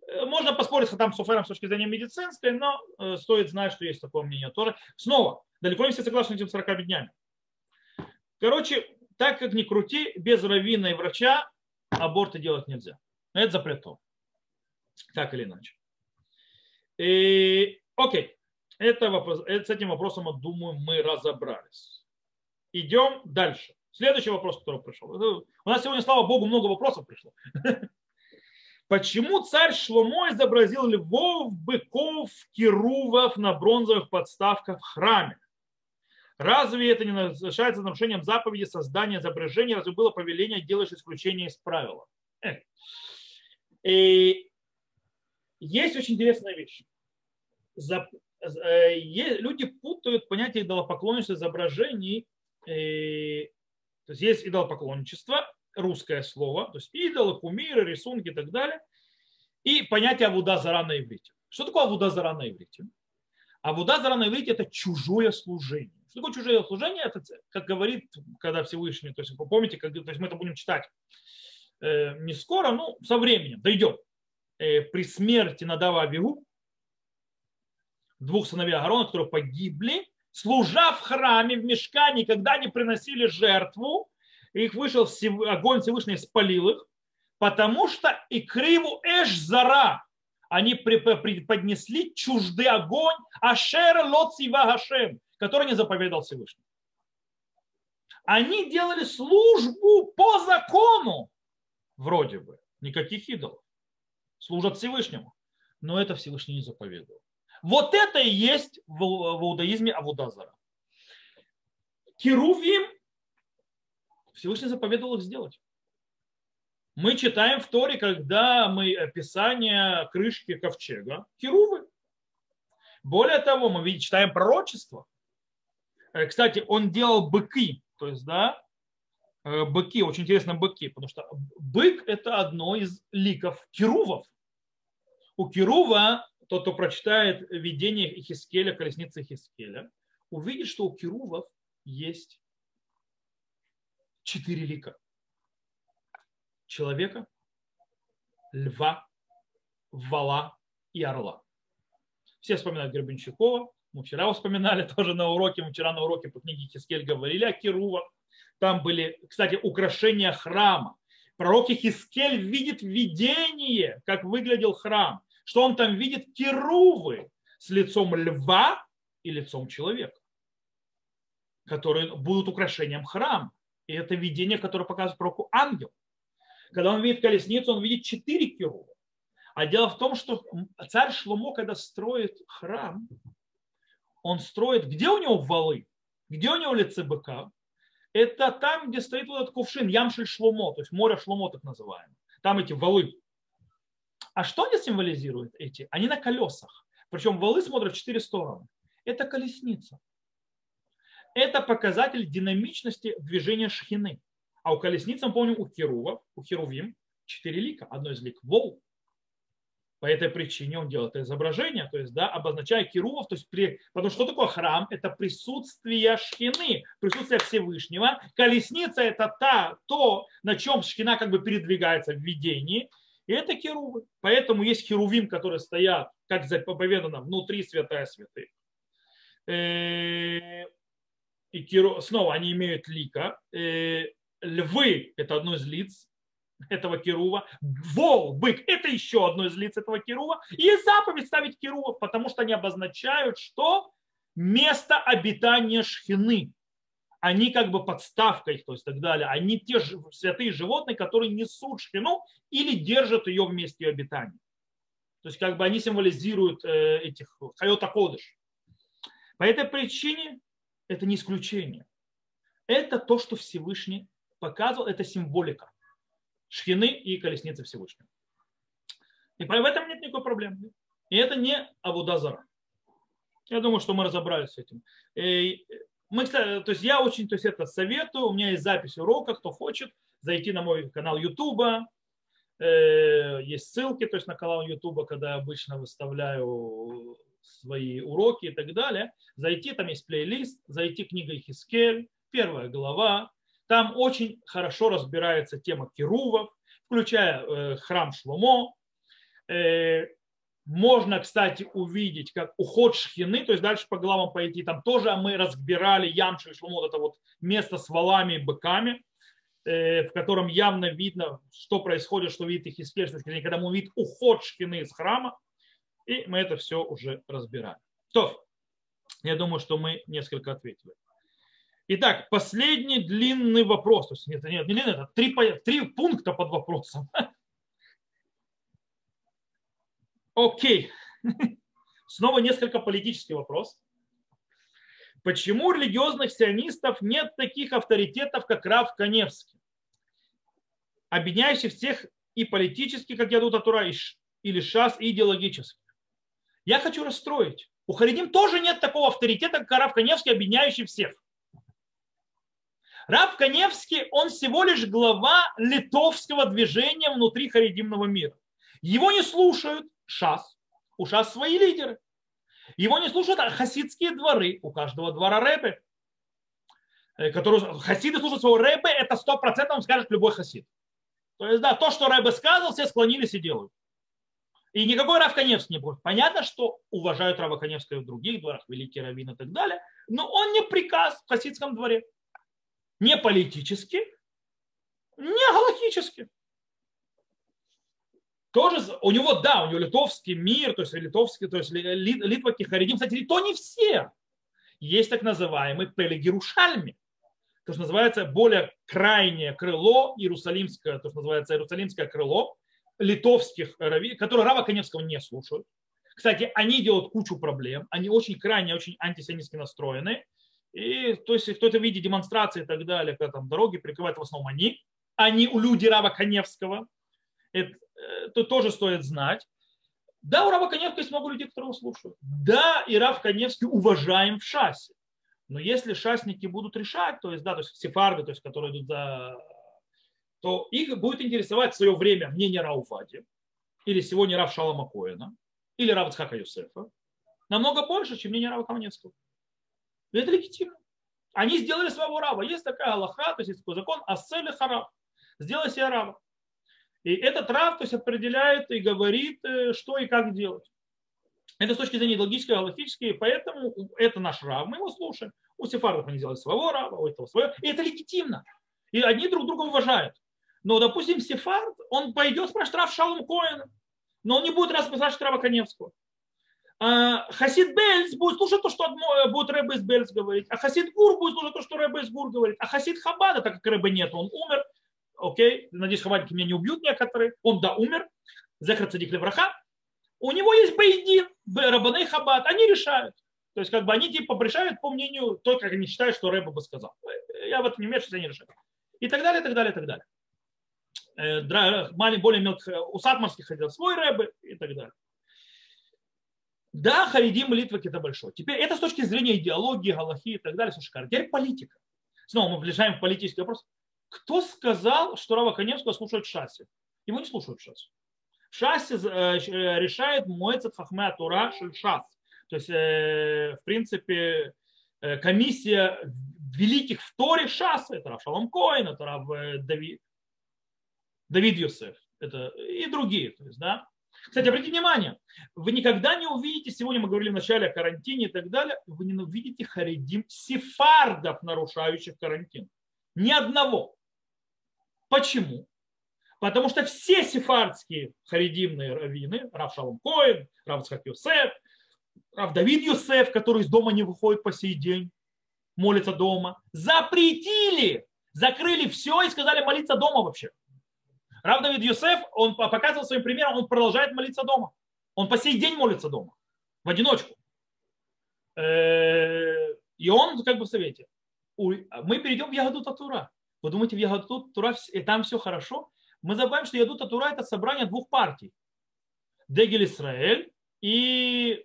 Э, можно поспорить с Хатам Суфером с точки зрения медицинской, но э, стоит знать, что есть такое мнение тоже. Снова, далеко не все согласны с этим 40 днями. Короче, так как ни крути, без раввина и врача аборты делать нельзя. Это запретно. Так или иначе. И, окей. Это вопрос, э, с этим вопросом, я думаю, мы разобрались. Идем дальше. Следующий вопрос, который пришел. У нас сегодня, слава богу, много вопросов пришло. Почему царь Шломо изобразил львов, быков, кирувов на бронзовых подставках в храме? Разве это не нарушается нарушением заповеди создания изображения? Разве было повеление делаешь исключение из правила? И есть очень интересная вещь. Э, люди путают понятие идолопоклонничества изображений. То То есть есть идолопоклонничество, русское слово, то есть идолы, кумиры, рисунки и так далее, и понятие Авуда Зара на иврите. Что такое Авуда Зара на иврите? Авуда Зара на иврите – это чужое служение. Что такое чужое служение? Это, как говорит, когда Всевышний, то есть вы помните, как, то есть мы это будем читать э, не скоро, но со временем дойдем. Э, при смерти Надава Авигу, двух сыновей Агарона, которые погибли, служа в храме, в мешкане, когда они приносили жертву, их вышел огонь Всевышний спалил их, потому что и криву Эш Зара они преподнесли чуждый огонь Ашера Лоцива Хашем, который не заповедал Всевышний. Они делали службу по закону, вроде бы, никаких идолов. Служат Всевышнему. Но это Всевышний не заповедовал. Вот это и есть в, в иудаизме Авудазара. Керувим Всевышний заповедовал их сделать. Мы читаем в Торе, когда мы описание крышки ковчега, керувы. Более того, мы читаем пророчество. Э, кстати, он делал быки, то есть, да, э, быки, очень интересно быки, потому что бык – это одно из ликов керувов. У керува тот, кто прочитает видение Ихискеля, колесницы Ихискеля, увидит, что у керувов есть четыре лика. Человека, льва, вала и орла. Все вспоминают Гребенщикова. Мы вчера вспоминали тоже на уроке. Мы вчера на уроке по книге Хискель говорили о керувах. Там были, кстати, украшения храма. Пророк Хискель видит видение, как выглядел храм что он там видит керувы с лицом льва и лицом человека, которые будут украшением храма. И это видение, которое показывает пророку ангел. Когда он видит колесницу, он видит четыре керува. А дело в том, что царь Шломо, когда строит храм, он строит, где у него валы, где у него лице быка, это там, где стоит вот этот кувшин, Ямшель Шломо, то есть море Шломо так называемое. Там эти валы. А что они символизируют эти? Они на колесах. Причем валы смотрят в четыре стороны. Это колесница. Это показатель динамичности движения шхины. А у колесницы, мы у Херува, у Херувим четыре лика. Одно из лик – вол. По этой причине он делает это изображение, то есть, да, обозначая Кирувов, то есть, при, потому что что такое храм? Это присутствие шхины, присутствие Всевышнего. Колесница – это та, то, на чем шхина как бы передвигается в видении. И это херувы. Поэтому есть херувим, которые стоят, как заповедано, внутри святая святых. Э, и киру, снова они имеют лика. Э, львы – это одно из лиц этого керува. Вол, бык – это еще одно из лиц этого керува. И заповедь ставить керувов, потому что они обозначают, что место обитания шхины они как бы подставкой, то есть так далее, они те же святые животные, которые несут шхину или держат ее в месте ее обитания. То есть как бы они символизируют э, этих хайота кодыш. По этой причине это не исключение. Это то, что Всевышний показывал, это символика шхины и колесницы Всевышнего. И в этом нет никакой проблемы. И это не Абудазара. Я думаю, что мы разобрались с этим. И мы, то есть я очень то есть это советую, у меня есть запись урока, кто хочет, зайти на мой канал Ютуба, э, есть ссылки, то есть на канал Ютуба, когда я обычно выставляю свои уроки и так далее, зайти, там есть плейлист, зайти книга Хискель, первая глава, там очень хорошо разбирается тема Кирувов, включая э, храм Шломо, э, можно, кстати, увидеть, как уход шхины, то есть дальше по главам пойти, там тоже мы разбирали Ямши и Шлумот, это вот место с валами и быками, э, в котором явно видно, что происходит, что видит их из когда мы видим уход шхины из храма, и мы это все уже разбираем. То, я думаю, что мы несколько ответили. Итак, последний длинный вопрос. То есть, нет, нет, не длинный, это три, три пункта под вопросом. Окей. Снова несколько политический вопрос. Почему у религиозных сионистов нет таких авторитетов, как Рав Каневский, объединяющих всех и политически, как я тут Тура, или ШАС, и идеологически? Я хочу расстроить. У Харидим тоже нет такого авторитета, как Рав Каневский, объединяющий всех. Раб Каневский, он всего лишь глава литовского движения внутри харидимного мира. Его не слушают шас, у шас свои лидеры. Его не слушают хасидские дворы, у каждого двора рэбы. Э, который, хасиды слушают своего рэбе, это сто процентов скажет любой хасид. То есть, да, то, что рэбе сказал, все склонились и делают. И никакой Рав Каневский не будет. Понятно, что уважают Рава Каневского в других дворах, великий раввин и так далее, но он не приказ в хасидском дворе. Не политически, не галактически. Тоже у него, да, у него литовский мир, то есть литовский, то есть литваки, харидим, кстати, то не все. Есть так называемый Пелегерушальми, то, что называется более крайнее крыло иерусалимское, то, что называется иерусалимское крыло, литовских которые Рава Коневского не слушают. Кстати, они делают кучу проблем, они очень крайне, очень антисемитски настроены. И то есть кто-то видит демонстрации и так далее, когда там дороги прикрывают в основном они, а не у люди Рава Коневского. Это, это тоже стоит знать. Да, у Рава Коневского есть много людей, которые его слушают. Да, и Рав Коневский уважаем в шассе. Но если шасники будут решать, то есть, да, то есть сефарды, то есть, которые идут за то их будет интересовать в свое время мнение Рауфати, или сегодня Рав Шалама Коэна, или Рав Цхака Юсефа, намного больше, чем мнение Рава Камнецкого. И это легитимно. Они сделали своего раба. Есть такая Аллаха, то есть есть такой закон, ассели хараб. Сделай себе раба. И этот раб то есть, определяет и говорит, э, что и как делать. Это с точки зрения логической, галактической, поэтому это наш раб, мы его слушаем. У сефардов они делают своего раба, у этого своего. И это легитимно. И одни друг друга уважают. Но, допустим, Сефард, он пойдет спрашивать Рав Шалом Коэна, но он не будет раз спрашивать Рава Коневского. А Хасид Бельц будет слушать то, что будет Рэбе из Бельц говорить, а Хасид Гур будет слушать то, что Рэбе из Гур говорит, а Хасид Хабада, так как Рэбе нет, он умер, окей, надеюсь, Хабадики меня не убьют некоторые, он да умер, Зехар Цадик Левраха, у него есть Бейдин, Рабаней Хабад, они решают. То есть как бы они типа решают по мнению только как они считают, что Рэба бы сказал. Я в этом не вмешиваюсь, они решают. И так далее, и так далее, и так далее. Э, более мелких, э, у сатмарских ходил свой рэбы и так далее. Да, Харидим молитва это большой. Теперь это с точки зрения идеологии, галахи и так далее, все. Теперь политика. Снова мы влезаем в политический вопрос. Кто сказал, что Рава Коневского слушают в шассе? Его не слушают в шассе. В шассе э, решает Моэцет Хахме Тура Шас. То есть, в принципе, комиссия великих в Торе Шаса, это Рав Шалом Коин, это Рав Давид, Давид Йосеф это, и другие. То есть, да. Кстати, обратите внимание, вы никогда не увидите, сегодня мы говорили в начале о карантине и так далее, вы не увидите харидим сефардов, нарушающих карантин. Ни одного. Почему? Потому что все сефардские харидимные раввины, Рав Шалом Коин, Рав Цхак Юсеф, Рав Давид Юсеф, который из дома не выходит по сей день, молится дома, запретили, закрыли все и сказали молиться дома вообще. Рав Давид Юсеф, он показывал своим примером, он продолжает молиться дома. Он по сей день молится дома, в одиночку. Э, и он как бы в совете. Мы перейдем в Ягоду Татура. Вы думаете, в Ягоду Татура и там все хорошо? Мы забываем, что Ягоду Татура это собрание двух партий. Дегель Исраэль и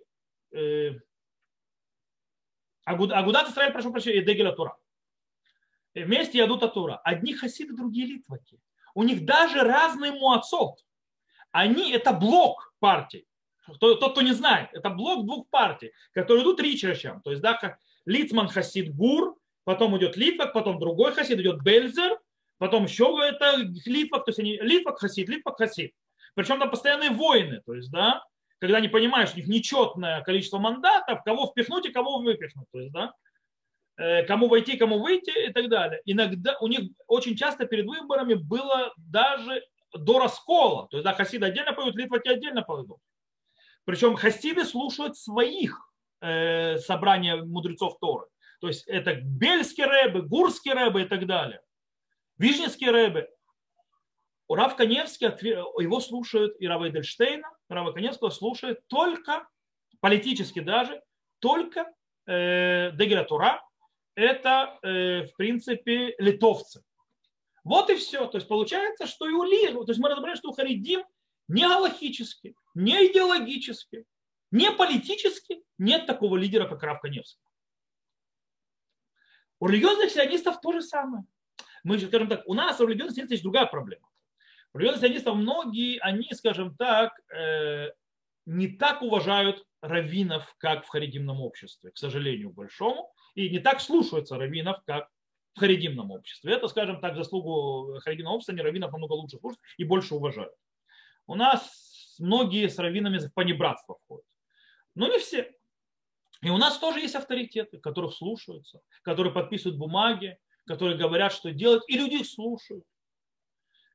э, Агудат Исраэль, прошу прощения, и Дегель Тура. Вместе Ядут Тура. Одни хасиды, другие литваки у них даже разный муацот. Они, это блок партий. Тот, кто не знает, это блок двух партий, которые идут ричерчем. То есть, да, как Лицман Хасид Гур, потом идет Литвак, потом другой Хасид, идет Бельзер, потом еще это Литвак, то есть они Литвак Хасид, Литвак Хасид. Причем там постоянные войны, то есть, да, когда не понимаешь, у них нечетное количество мандатов, кого впихнуть и кого выпихнуть. То есть, да, кому войти, кому выйти и так далее. Иногда у них очень часто перед выборами было даже до раскола. То есть, да, хасиды отдельно поют, литваки отдельно поют. Причем хасиды слушают своих э, собрания мудрецов Торы. То есть это бельские рэбы, гурские рэбы и так далее. Вижницкие рэбы. Рав Каневский, его слушают и Рава Эдельштейна, Рава Каневского слушает только, политически даже, только э, Дегера Тура, это, э, в принципе, литовцы. Вот и все. То есть получается, что и у Ли, то есть мы разобрали, что у Харидим не галахически, не идеологически, не политически нет такого лидера, как Рав Каневский. У религиозных сионистов то же самое. Мы же, скажем так, у нас у религиозных сионистов есть другая проблема. У религиозных сионистов многие, они, скажем так, э, не так уважают раввинов, как в харидимном обществе, к сожалению, большому, и не так слушаются раввинов, как в харидимном обществе. Это, скажем так, заслугу харидимного общества, они раввинов намного лучше слушают и больше уважают. У нас многие с раввинами в понебратство входят. Но не все. И у нас тоже есть авторитеты, которых слушаются, которые подписывают бумаги, которые говорят, что делать, и люди их слушают.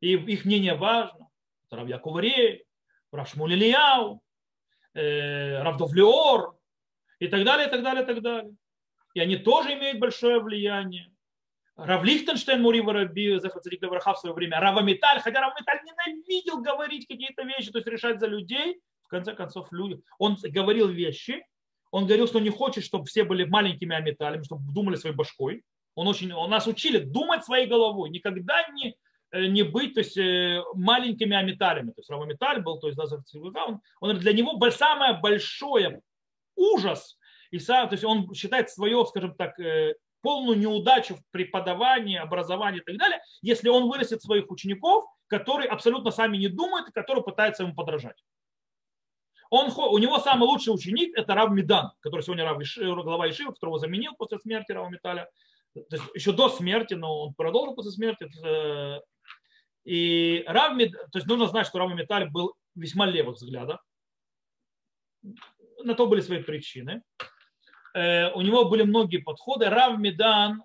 И их мнение важно. Рав Яков Рей, Рав Шмуль Ильяу, э, Рав Довлеор и так далее, и так далее, и так далее. И они тоже имеют большое влияние. Рав Лихтенштейн, Мури Воробьев, Захацадик Левраха в свое время, Рава Металь, хотя Рав Металь ненавидел говорить какие-то вещи, то есть решать за людей, в конце концов, люди. Он говорил вещи, он говорил, что не хочет, чтобы все были маленькими аметалями, чтобы думали своей башкой. Он, очень, он нас учили думать своей головой, никогда не, э, не быть то есть, э, маленькими аметалями. То есть Рава Металь был, то есть он, он для него самое большое ужас, и сам, то есть он считает свое, скажем так, э, полную неудачу в преподавании, образовании и так далее, если он вырастет своих учеников, которые абсолютно сами не думают и которые пытаются ему подражать. Он, у него самый лучший ученик – это Рав Медан, который сегодня Рав Иши, глава Ишива, которого заменил после смерти Рава Металя. То есть еще до смерти, но он продолжил после смерти. Э, и Рав Мед, то есть нужно знать, что Рав Металь был весьма левых взглядов. На то были свои причины. Э, у него были многие подходы. Рав Медан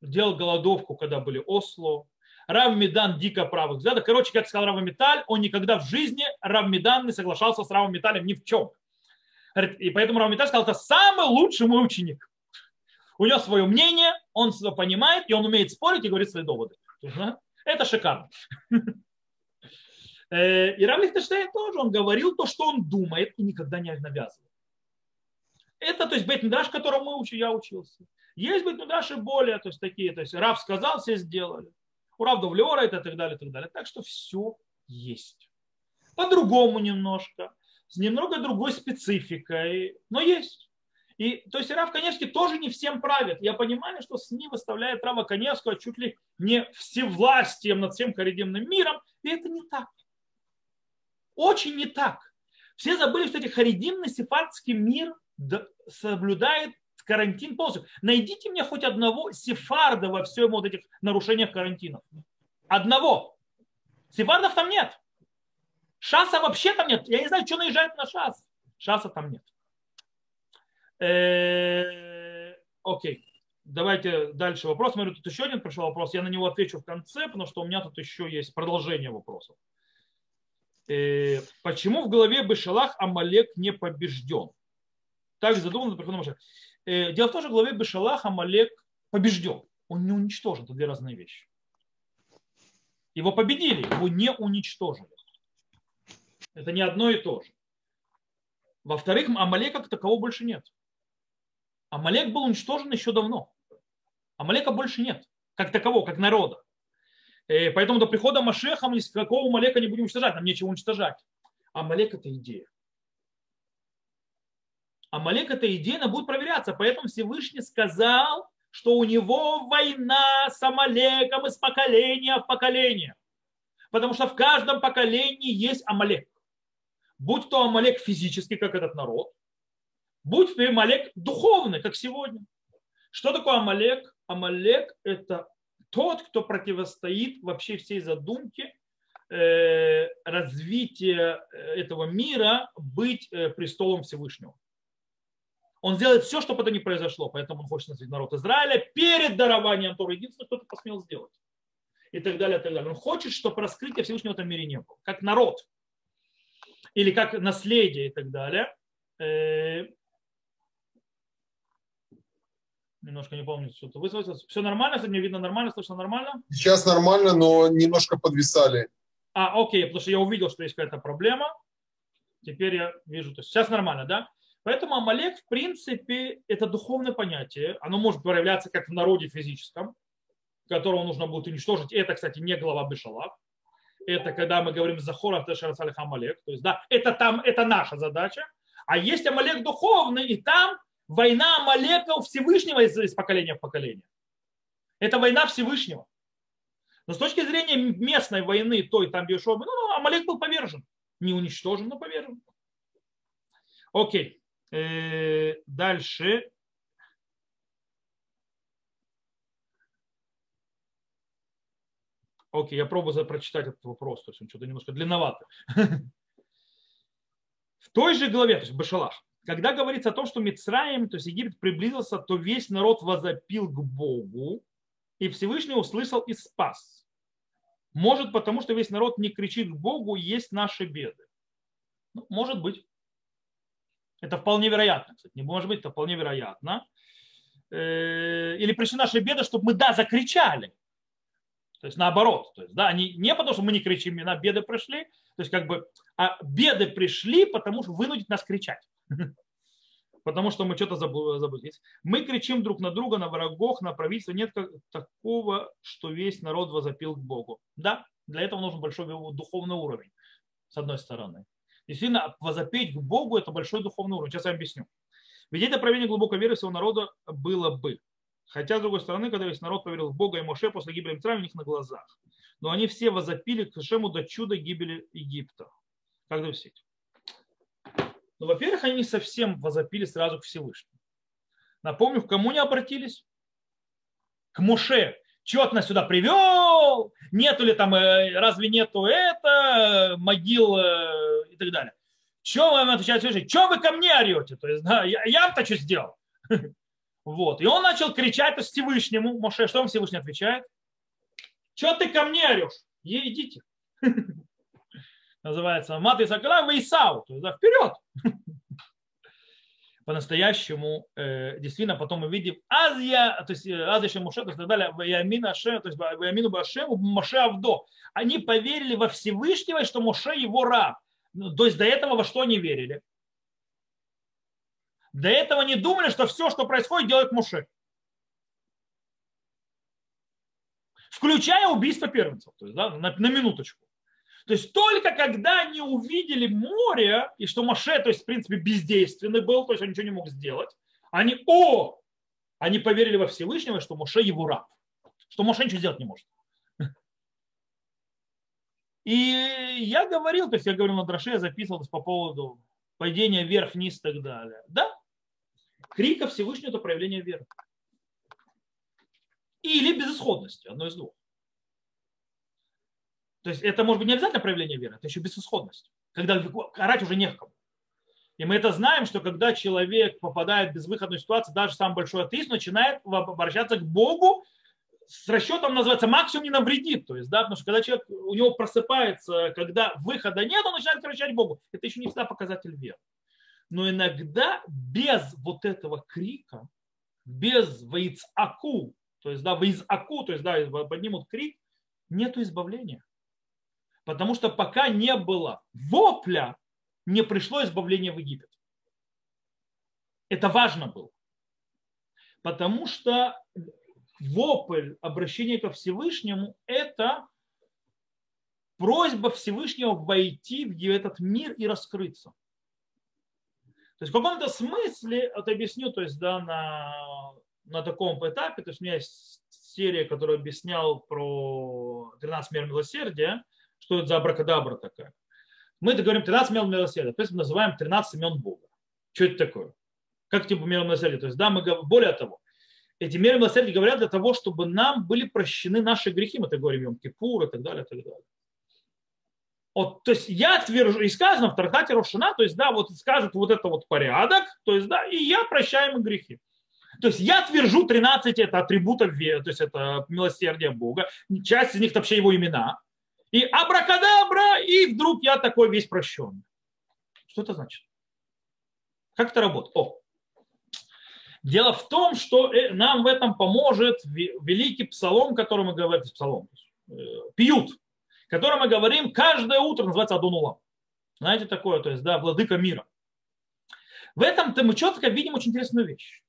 делал голодовку, когда были Осло. Рав Медан дико правых взглядов. Короче, как сказал Рав Металь, он никогда в жизни Рав Медан не соглашался с Равом Металем ни в чем. И поэтому Рав Металь сказал, это самый лучший мой ученик. У него свое мнение, он все понимает, и он умеет спорить и говорить свои доводы. Это шикарно. Э, и Рав Лихтенштейн тоже, он говорил то, что он думает, и никогда не навязывал. Это, то есть, бет-мидраш, которому мы учили, я учился. Есть бет-мидраши более, то есть, такие, то есть, Рав сказал, все сделали. У Рав Довлера это и так далее, и так далее. Так что все есть. По-другому немножко, с немного другой спецификой, но есть. И, то есть Рав Коневский тоже не всем правит. Я понимаю, что с ним выставляет Рава Коневского чуть ли не всевластием над всем харидимным миром. И это не так. Очень не так. Все забыли, что эти харидимный сефардский мир соблюдает карантин полностью. Найдите мне хоть одного сефарда во всем вот этих нарушениях карантина. Одного. Сефардов там нет. Шаса вообще там нет. Я не знаю, что наезжает на шас. Шаса там нет. Э, окей. Давайте дальше вопрос. Смотрю, тут еще один пришел вопрос. Я на него отвечу в конце, потому что у меня тут еще есть продолжение вопросов. Э, почему в голове Бешалах Амалек не побежден? Так задумано приходом Машеха. Э, дело в том, что в главе Бешалах Амалек побежден. Он не уничтожен. Это две разные вещи. Его победили, его не уничтожили. Это не одно и то же. Во-вторых, Амалека как такового больше нет. Амалек был уничтожен еще давно. Амалека больше нет, как такового, как народа. И э, поэтому до прихода Машеха мы никакого Амалека не будем уничтожать, нам нечего уничтожать. Амалек это идея. Амалек эта идея будет проверяться. Поэтому Всевышний сказал, что у него война с Амалеком из поколения в поколение. Потому что в каждом поколении есть Амалек. Будь то Амалек физический, как этот народ, будь то Амалек духовный, как сегодня. Что такое Амалек? Амалек – это тот, кто противостоит вообще всей задумке э, развития э, этого мира быть э, престолом Всевышнего. Он сделает все, чтобы это не произошло. Поэтому он хочет назвать народ Израиля перед дарованием Торы. Единственное, кто это посмел сделать. И так далее, и так далее. Он хочет, чтобы раскрытия Всевышнего в этом мире не было. Как народ. Или как наследие и так далее. Э, немножко не помню, что-то вызвалось. Все нормально? Сегодня видно нормально? Слышно нормально? Сейчас нормально, но немножко подвисали. А, окей, потому что я увидел, что есть какая-то проблема. Теперь я вижу. То есть сейчас нормально, да? Поэтому Амалек, в принципе, это духовное понятие. Оно может проявляться как в народе физическом, которого нужно будет уничтожить. Это, кстати, не глава Бешалах. Это когда мы говорим Захора Тешарасалих Амалек. То есть, да, это там, это наша задача. А есть Амалек духовный, и там война Амалека Всевышнего из, из поколения в поколение. Это война Всевышнего. Но с точки зрения местной войны, той там Биошуа, ну, Амалек был повержен. Не уничтожен, но повержен. Окей. Э, дальше. Окей, я пробую прочитать этот вопрос, то есть он что-то немножко длинновато. В той же главе, то есть Башалах, когда говорится о том, что Мицраем, то есть Египет приблизился, то весь народ возопил к Богу, и Всевышний услышал и спас. Может, потому что весь народ не кричит к Богу, есть наши беды. Ну, может быть. Это вполне вероятно, кстати. Не может быть, это вполне вероятно. Э, или пришли наши беды, чтобы мы, да, закричали. То есть наоборот. То есть, да, не, не потому, что мы не кричим, на беды пришли, то есть как бы, а беды пришли, потому что вынудить нас кричать. Потому что мы что-то забыли. Мы кричим друг на друга, на врагов, на правительство. Нет такого, что весь народ возопил к Богу. Да, для этого нужен большой духовный уровень, с одной стороны. Действительно, возопить к Богу – это большой духовный уровень. Сейчас я объясню. Ведь это проявление глубокой веры всего народа было бы. Хотя, с другой стороны, когда весь народ поверил в Бога и Моше после гибели Митраем у них на глазах. Но они все возопили к Шему до чуда гибели Египта. Как допустить? Ну, во-первых, они совсем возопили сразу к Всевышнему. Напомню, к кому не обратились? К Моше. Чего ты нас сюда привел? Нету ли там, э, разве нету это, могил э, и так далее. Чего вам отвечает Всевышний? Чего вы ко мне орете? То есть, да, я-то что сделал? Вот. И он начал кричать по Всевышнему. Моше, что он Всевышний отвечает? Что ты ко мне орешь? Е, идите. Называется Мат Исакала Исау. То есть, да, вперед. По-настоящему, э, действительно, потом мы видим Азия, то есть э, Азия Шемуше, то есть так далее, Ваямин Ашем, то есть Ваямину Башем, Моше Авдо. Они поверили во Всевышнего, что Моше его раб. Ну, то есть до этого во что они верили? До этого не думали, что все, что происходит, делает Муше. Включая убийство первенцев. То есть, да, на, на минуточку. То есть только когда они увидели море, и что Маше, то есть в принципе бездейственный был, то есть он ничего не мог сделать, они, о, они поверили во Всевышнего, что Моше его раб, что Моше ничего сделать не может. И я говорил, то есть я говорил на Драше, я записывал по поводу падения вверх-вниз и так далее. Да, Крика Всевышнего – это проявление веры. Или безысходности, одно из двух. То есть это может быть не обязательно проявление веры, это еще безысходность. Когда орать уже не в кому. И мы это знаем, что когда человек попадает в безвыходную ситуацию, даже самый большой атеист начинает обращаться к Богу с расчетом, называется, максимум не навредит. То есть, да, потому что когда человек, у него просыпается, когда выхода нет, он начинает кричать Богу. Это еще не всегда показатель веры но иногда без вот этого крика, без аку, то есть, да, аку, то есть, да, поднимут крик, нету избавления. Потому что пока не было вопля, не пришло избавление в Египет. Это важно было. Потому что вопль обращения ко Всевышнему – это просьба Всевышнего войти в этот мир и раскрыться. То есть в каком-то смысле, это объясню, то есть, да, на, на таком этапе, то есть у меня есть серия, которая объяснял про 13 мер милосердия, что это за абракадабра такая. Мы говорим 13 мер милосердия, то есть мы называем 13 имен Бога. Что это такое? Как типа мера милосердия? То есть, да, мы более того, эти меры милосердия говорят для того, чтобы нам были прощены наши грехи, мы это говорим Йом Кипур и так далее, и так далее. Вот, то есть я твержу, и сказано в Трактате Рошина, то есть, да, вот скажут вот это вот порядок, то есть, да, и я прощаю им грехи. То есть я твержу 13 это атрибутов то есть это милосердие Бога, часть из них вообще его имена. И абракадабра, и вдруг я такой весь прощенный. Что это значит? Как это работает? О, Дело в том, что э, нам в этом поможет великий псалом, который мы говорим, псалом, э, пьют, котором мы говорим каждое утро, называется Адонула. Знаете такое, то есть, да, владыка мира. В этом-то мы четко видим очень интересную вещь.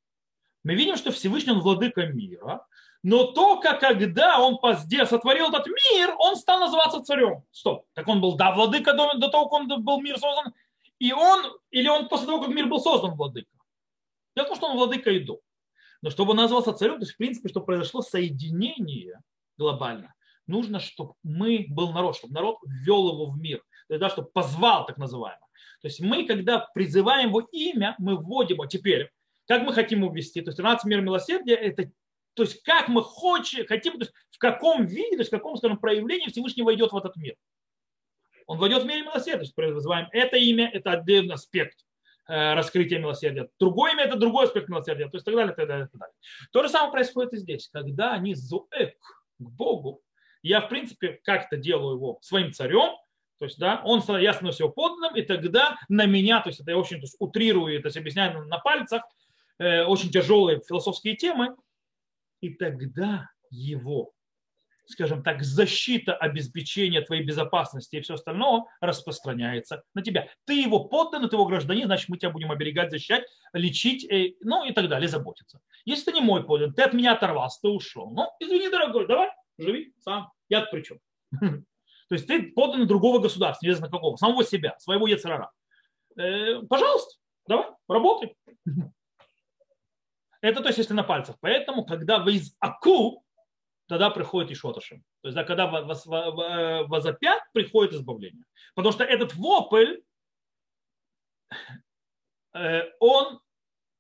Мы видим, что Всевышний он владыка мира, но только когда он сотворил этот мир, он стал называться царем. Стоп. Так он был, да, владыка до, до того, как он был мир создан, и он, или он после того, как мир был создан, владыка. Дело в том, что он владыка и. Но чтобы он назвался царем, то есть, в принципе, что произошло соединение глобально нужно, чтобы мы был народ, чтобы народ ввел его в мир, то есть, да, чтобы позвал так называемо. То есть мы, когда призываем его имя, мы вводим его теперь, как мы хотим его ввести. То есть 13 мир милосердия – это то есть как мы хочем, хотим, то есть в каком виде, то есть в каком, скажем, проявлении Всевышний войдет в этот мир. Он войдет в мир милосердия, то есть призываем это имя, это отдельный аспект э, раскрытия милосердия. Другое имя – это другой аспект милосердия, то есть так далее, так далее, так далее. То же самое происходит и здесь. Когда они зуэк к Богу, я, в принципе, как-то делаю его своим царем, то есть, да, он я становлюсь его подданным, и тогда на меня, то есть это я очень то есть, утрирую, то есть объясняю на пальцах, э, очень тяжелые философские темы, и тогда его, скажем так, защита, обеспечение твоей безопасности и все остальное распространяется на тебя. Ты его подданный, ты его гражданин, значит, мы тебя будем оберегать, защищать, лечить, э, ну и так далее, заботиться. Если ты не мой подданный, ты от меня оторвался, ты ушел. Ну, извини, дорогой, давай, живи сам. Я при чем? То есть ты подданный другого государства, неизвестно какого, самого себя, своего яцерара. Э, пожалуйста, давай, работай. Это то есть, если на пальцах. Поэтому, когда вы из Аку, тогда приходит Ишоташим. То есть, да, когда возопят, приходит избавление. Потому что этот вопль, э, он,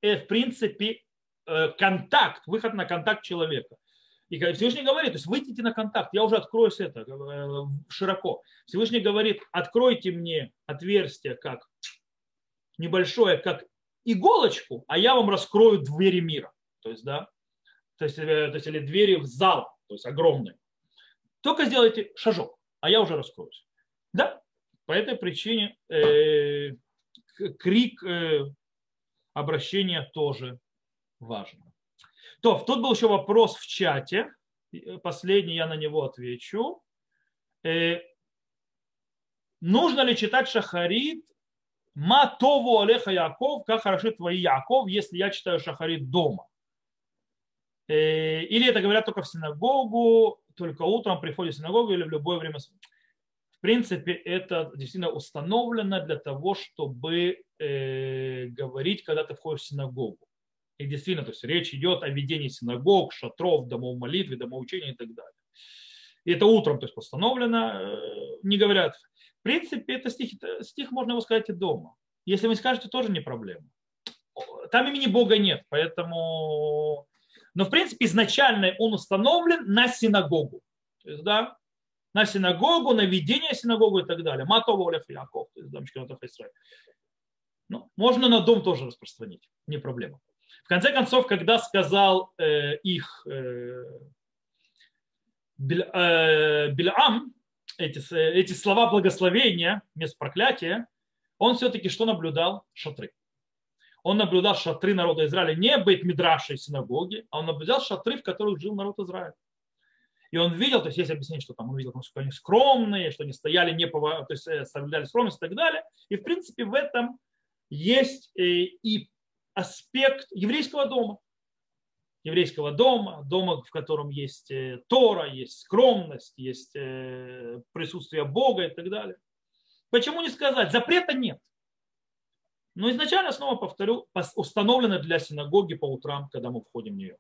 э, в принципе, э, контакт, выход на контакт человека. И Всевышний говорит, то есть выйдите на контакт, я уже откроюсь это широко. Всевышний говорит, откройте мне отверстие как небольшое, как иголочку, а я вам раскрою двери мира. То есть, да, то есть, э, то есть или двери в зал, то есть огромные. Только сделайте шажок, а я уже раскроюсь. Да, по этой причине э, крик э, обращения тоже важен. То, тут был еще вопрос в чате. Последний я на него отвечу. Э, нужно ли читать шахарит Матову Олеха Яков, как хороши твои Яков, если я читаю Шахарит дома. Э, или это говорят только в синагогу, только утром приходит в синагогу или в любое время. В принципе, это действительно установлено для того, чтобы э, говорить, когда ты входишь в синагогу. И действительно, то есть речь идет о ведении синагог, шатров, домов молитвы, домов учения и так далее. И это утром то есть, постановлено. Э, не говорят, в принципе, это стих, стих можно его сказать и дома. Если вы скажете, тоже не проблема. Там имени Бога нет, поэтому... Но, в принципе, изначально он установлен на синагогу. То есть, да, на синагогу, на ведение синагогу и так далее. Матова Олег Яков, то есть Дамшкинотов Исраиль. Ну, можно на дом тоже распространить, не проблема. В конце концов, когда сказал э, их э, э Бильам, эти, эти слова благословения вместо проклятия, он все-таки что наблюдал? Шатры. Он наблюдал шатры народа Израиля, не быть мидрашей синагоги, а он наблюдал шатры, в которых жил народ Израиля. И он видел, то есть есть объяснение, что там он видел, что они скромные, что они стояли, не то есть э, соблюдали скромность и так далее. И в принципе в этом есть э, и аспект еврейского дома еврейского дома, дома, в котором есть э, Тора, есть скромность, есть присутствие Бога и так далее. Почему не сказать? Запрета нет. Но изначально, снова повторю, установлено для синагоги по утрам, когда мы входим в нее.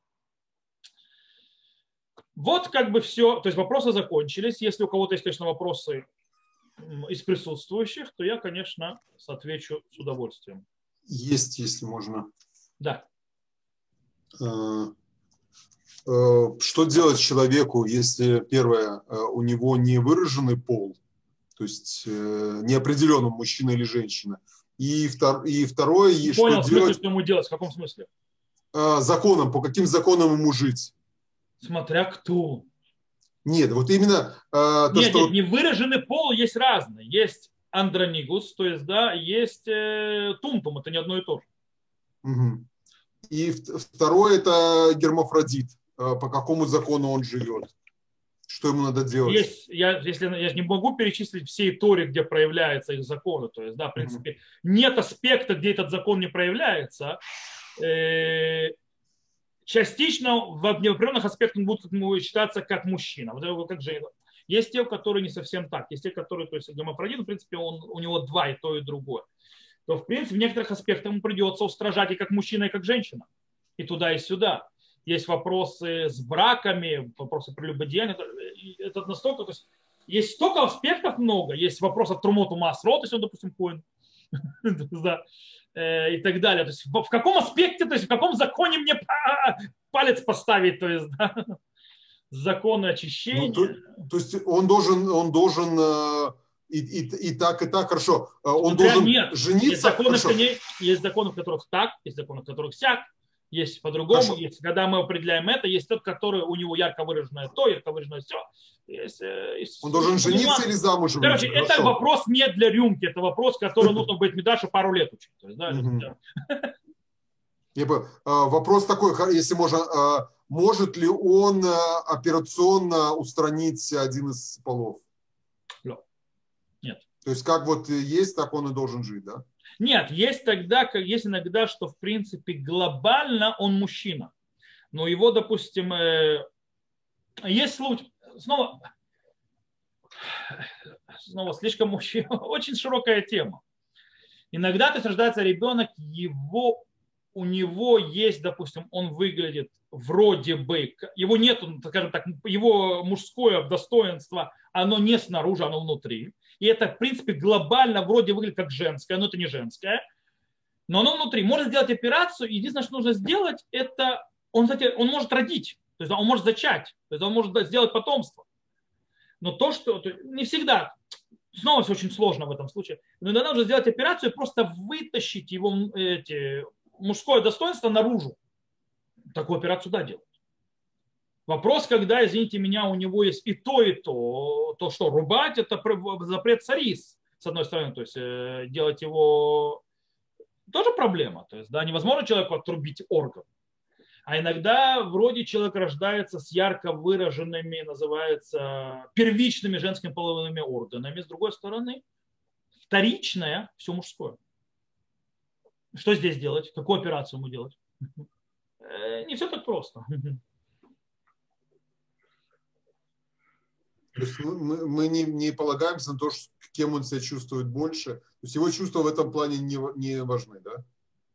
Вот как бы все, то есть вопросы закончились. Если у кого-то есть, конечно, вопросы из присутствующих, то я, конечно, отвечу с удовольствием. Есть, если можно. Да. Э, э, что делать человеку, если, первое, э, у него не выраженный пол, то есть неопределенным мужчина или женщина, и, втор, и второе, и Понял, что делать... Что ему делать, в каком смысле? Законом, по каким законам ему жить? Смотря кто. Нет, вот именно... то, нет, что... нет, не выраженный пол есть разные. Есть андронигус, то есть, да, есть э, тумтум, это не одно и то же. Угу. И второе – это гермафродит. Э, по какому закону он живет? Что ему надо делать? Есть, я, если, я не могу перечислить все Тори, где проявляются их законы. То есть, да, в принципе, mm-hmm. нет аспекта, где этот закон не проявляется. Э, частично в определенных аспектах он будет считаться как мужчина, вот как женщина. Есть те, которые не совсем так. Есть те, которые, то есть гомофродит, в принципе, он, у него два, и то, и другое то в принципе в некоторых аспектах ему придется устражать и как мужчина, и как женщина. И туда, и сюда. Есть вопросы с браками, вопросы прелюбодеяния. Это, это настолько, то есть есть столько аспектов много. Есть вопрос от Трумоту Масро, то есть он, допустим, коин. да, э, и так далее. То есть в, каком аспекте, то есть в каком законе мне палец поставить, то есть, да, законы очищения. Ну, то, то есть он должен, он должен э, и, и, и так, и так, хорошо. Э, он Смотря должен нет. жениться. Есть законы, хорошо. есть законы, в которых так, есть законы, в которых сяк, есть по-другому. Есть, когда мы определяем это, есть тот, который у него ярко выраженное то, ярко выраженное все. Есть, есть, Он должен жениться или замужем? Короче, Хорошо. это вопрос не для рюмки, это вопрос, который нужно быть Медаша пару лет учить. Я бы, вопрос такой, если можно, а, может ли он а, операционно устранить один из полов? Нет. То есть как вот есть, так он и должен жить, да? Нет, есть тогда, как есть иногда, что в принципе глобально он мужчина. Но его, допустим, э, есть случай, снова, снова слишком мужчина, очень широкая тема. Иногда то есть рождается ребенок, его, у него есть, допустим, он выглядит вроде бы, его нет, скажем так, его мужское достоинство, оно не снаружи, оно внутри. И это, в принципе, глобально вроде выглядит как женское, но это не женское. Но оно внутри. Может сделать операцию. Единственное, что нужно сделать, это он, кстати, он может родить. То есть он может зачать. То есть он может сделать потомство. Но то, что то, не всегда, снова все очень сложно в этом случае, но иногда нужно сделать операцию и просто вытащить его эти, мужское достоинство наружу. Такую операцию да делать. Вопрос, когда, извините меня, у него есть и то, и то, то что рубать, это запрет царис, с одной стороны, то есть э, делать его тоже проблема. То есть, да, невозможно человеку отрубить орган. А иногда вроде человек рождается с ярко выраженными, называется, первичными женскими половыми органами. С другой стороны, вторичное все мужское. Что здесь делать? Какую операцию ему делать? Э, не все так просто. То есть мы, мы не, не полагаемся на то, что, кем он себя чувствует больше. То есть его чувства в этом плане не, не важны, да?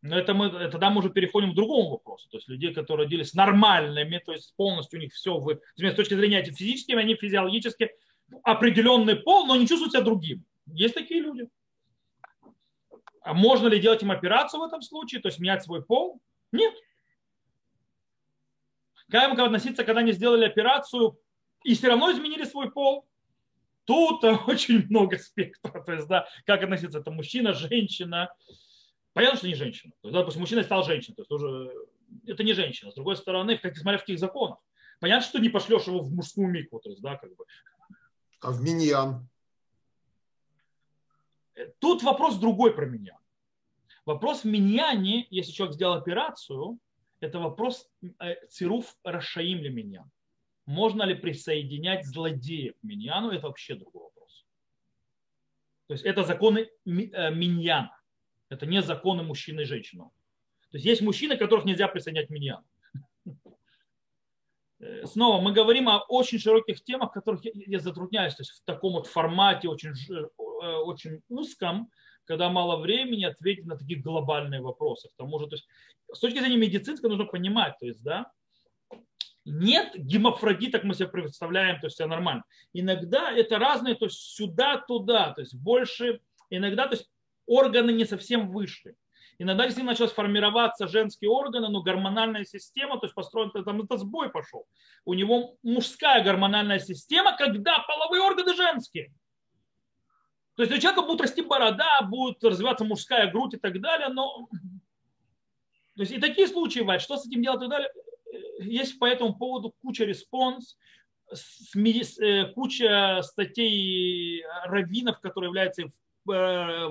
Но это мы, тогда мы уже переходим к другому вопросу. То есть людей, которые родились нормальными, то есть полностью у них все, в, с точки зрения физически, они физиологически определенный пол, но не чувствуют себя другим. Есть такие люди. А можно ли делать им операцию в этом случае, то есть менять свой пол? Нет. Как им относиться, когда они сделали операцию и все равно изменили свой пол? Тут очень много спектра. То есть, да, как относиться, это мужчина, женщина, Понятно, что не женщина. То есть, допустим, мужчина стал женщиной, то есть уже это не женщина. С другой стороны, как смотря в каких законах. Понятно, что не пошлешь его в мужскую мику, то есть, да, как бы. А в миньян? Тут вопрос другой про меня. Вопрос в миньяне, если человек сделал операцию, это вопрос э, цируф расшаим ли миньян. Можно ли присоединять злодеев к миньяну, это вообще другой вопрос. То есть это законы э, миньяна. Это не законы мужчины и женщины. То есть есть мужчины, которых нельзя присоединять к миньяну. Э, снова мы говорим о очень широких темах, которых я затрудняюсь. То есть в таком вот формате очень, э, очень узком, когда мало времени ответить на такие глобальные вопросы. К тому же, то есть, с точки зрения медицинской нужно понимать, то есть, да, нет гемофродита, как мы себе представляем, то есть все нормально. Иногда это разные, то есть сюда-туда, то есть больше, иногда, то есть органы не совсем вышли. Иногда действительно началось формироваться женские органы, но гормональная система, то есть построен, там это сбой пошел. У него мужская гормональная система, когда половые органы женские. То есть у человека будет расти борода, будет развиваться мужская грудь и так далее, но... То есть и такие случаи бывают. Что с этим делать и так далее? Есть по этому поводу куча респонс, э, куча статей раввинов, которые являются э,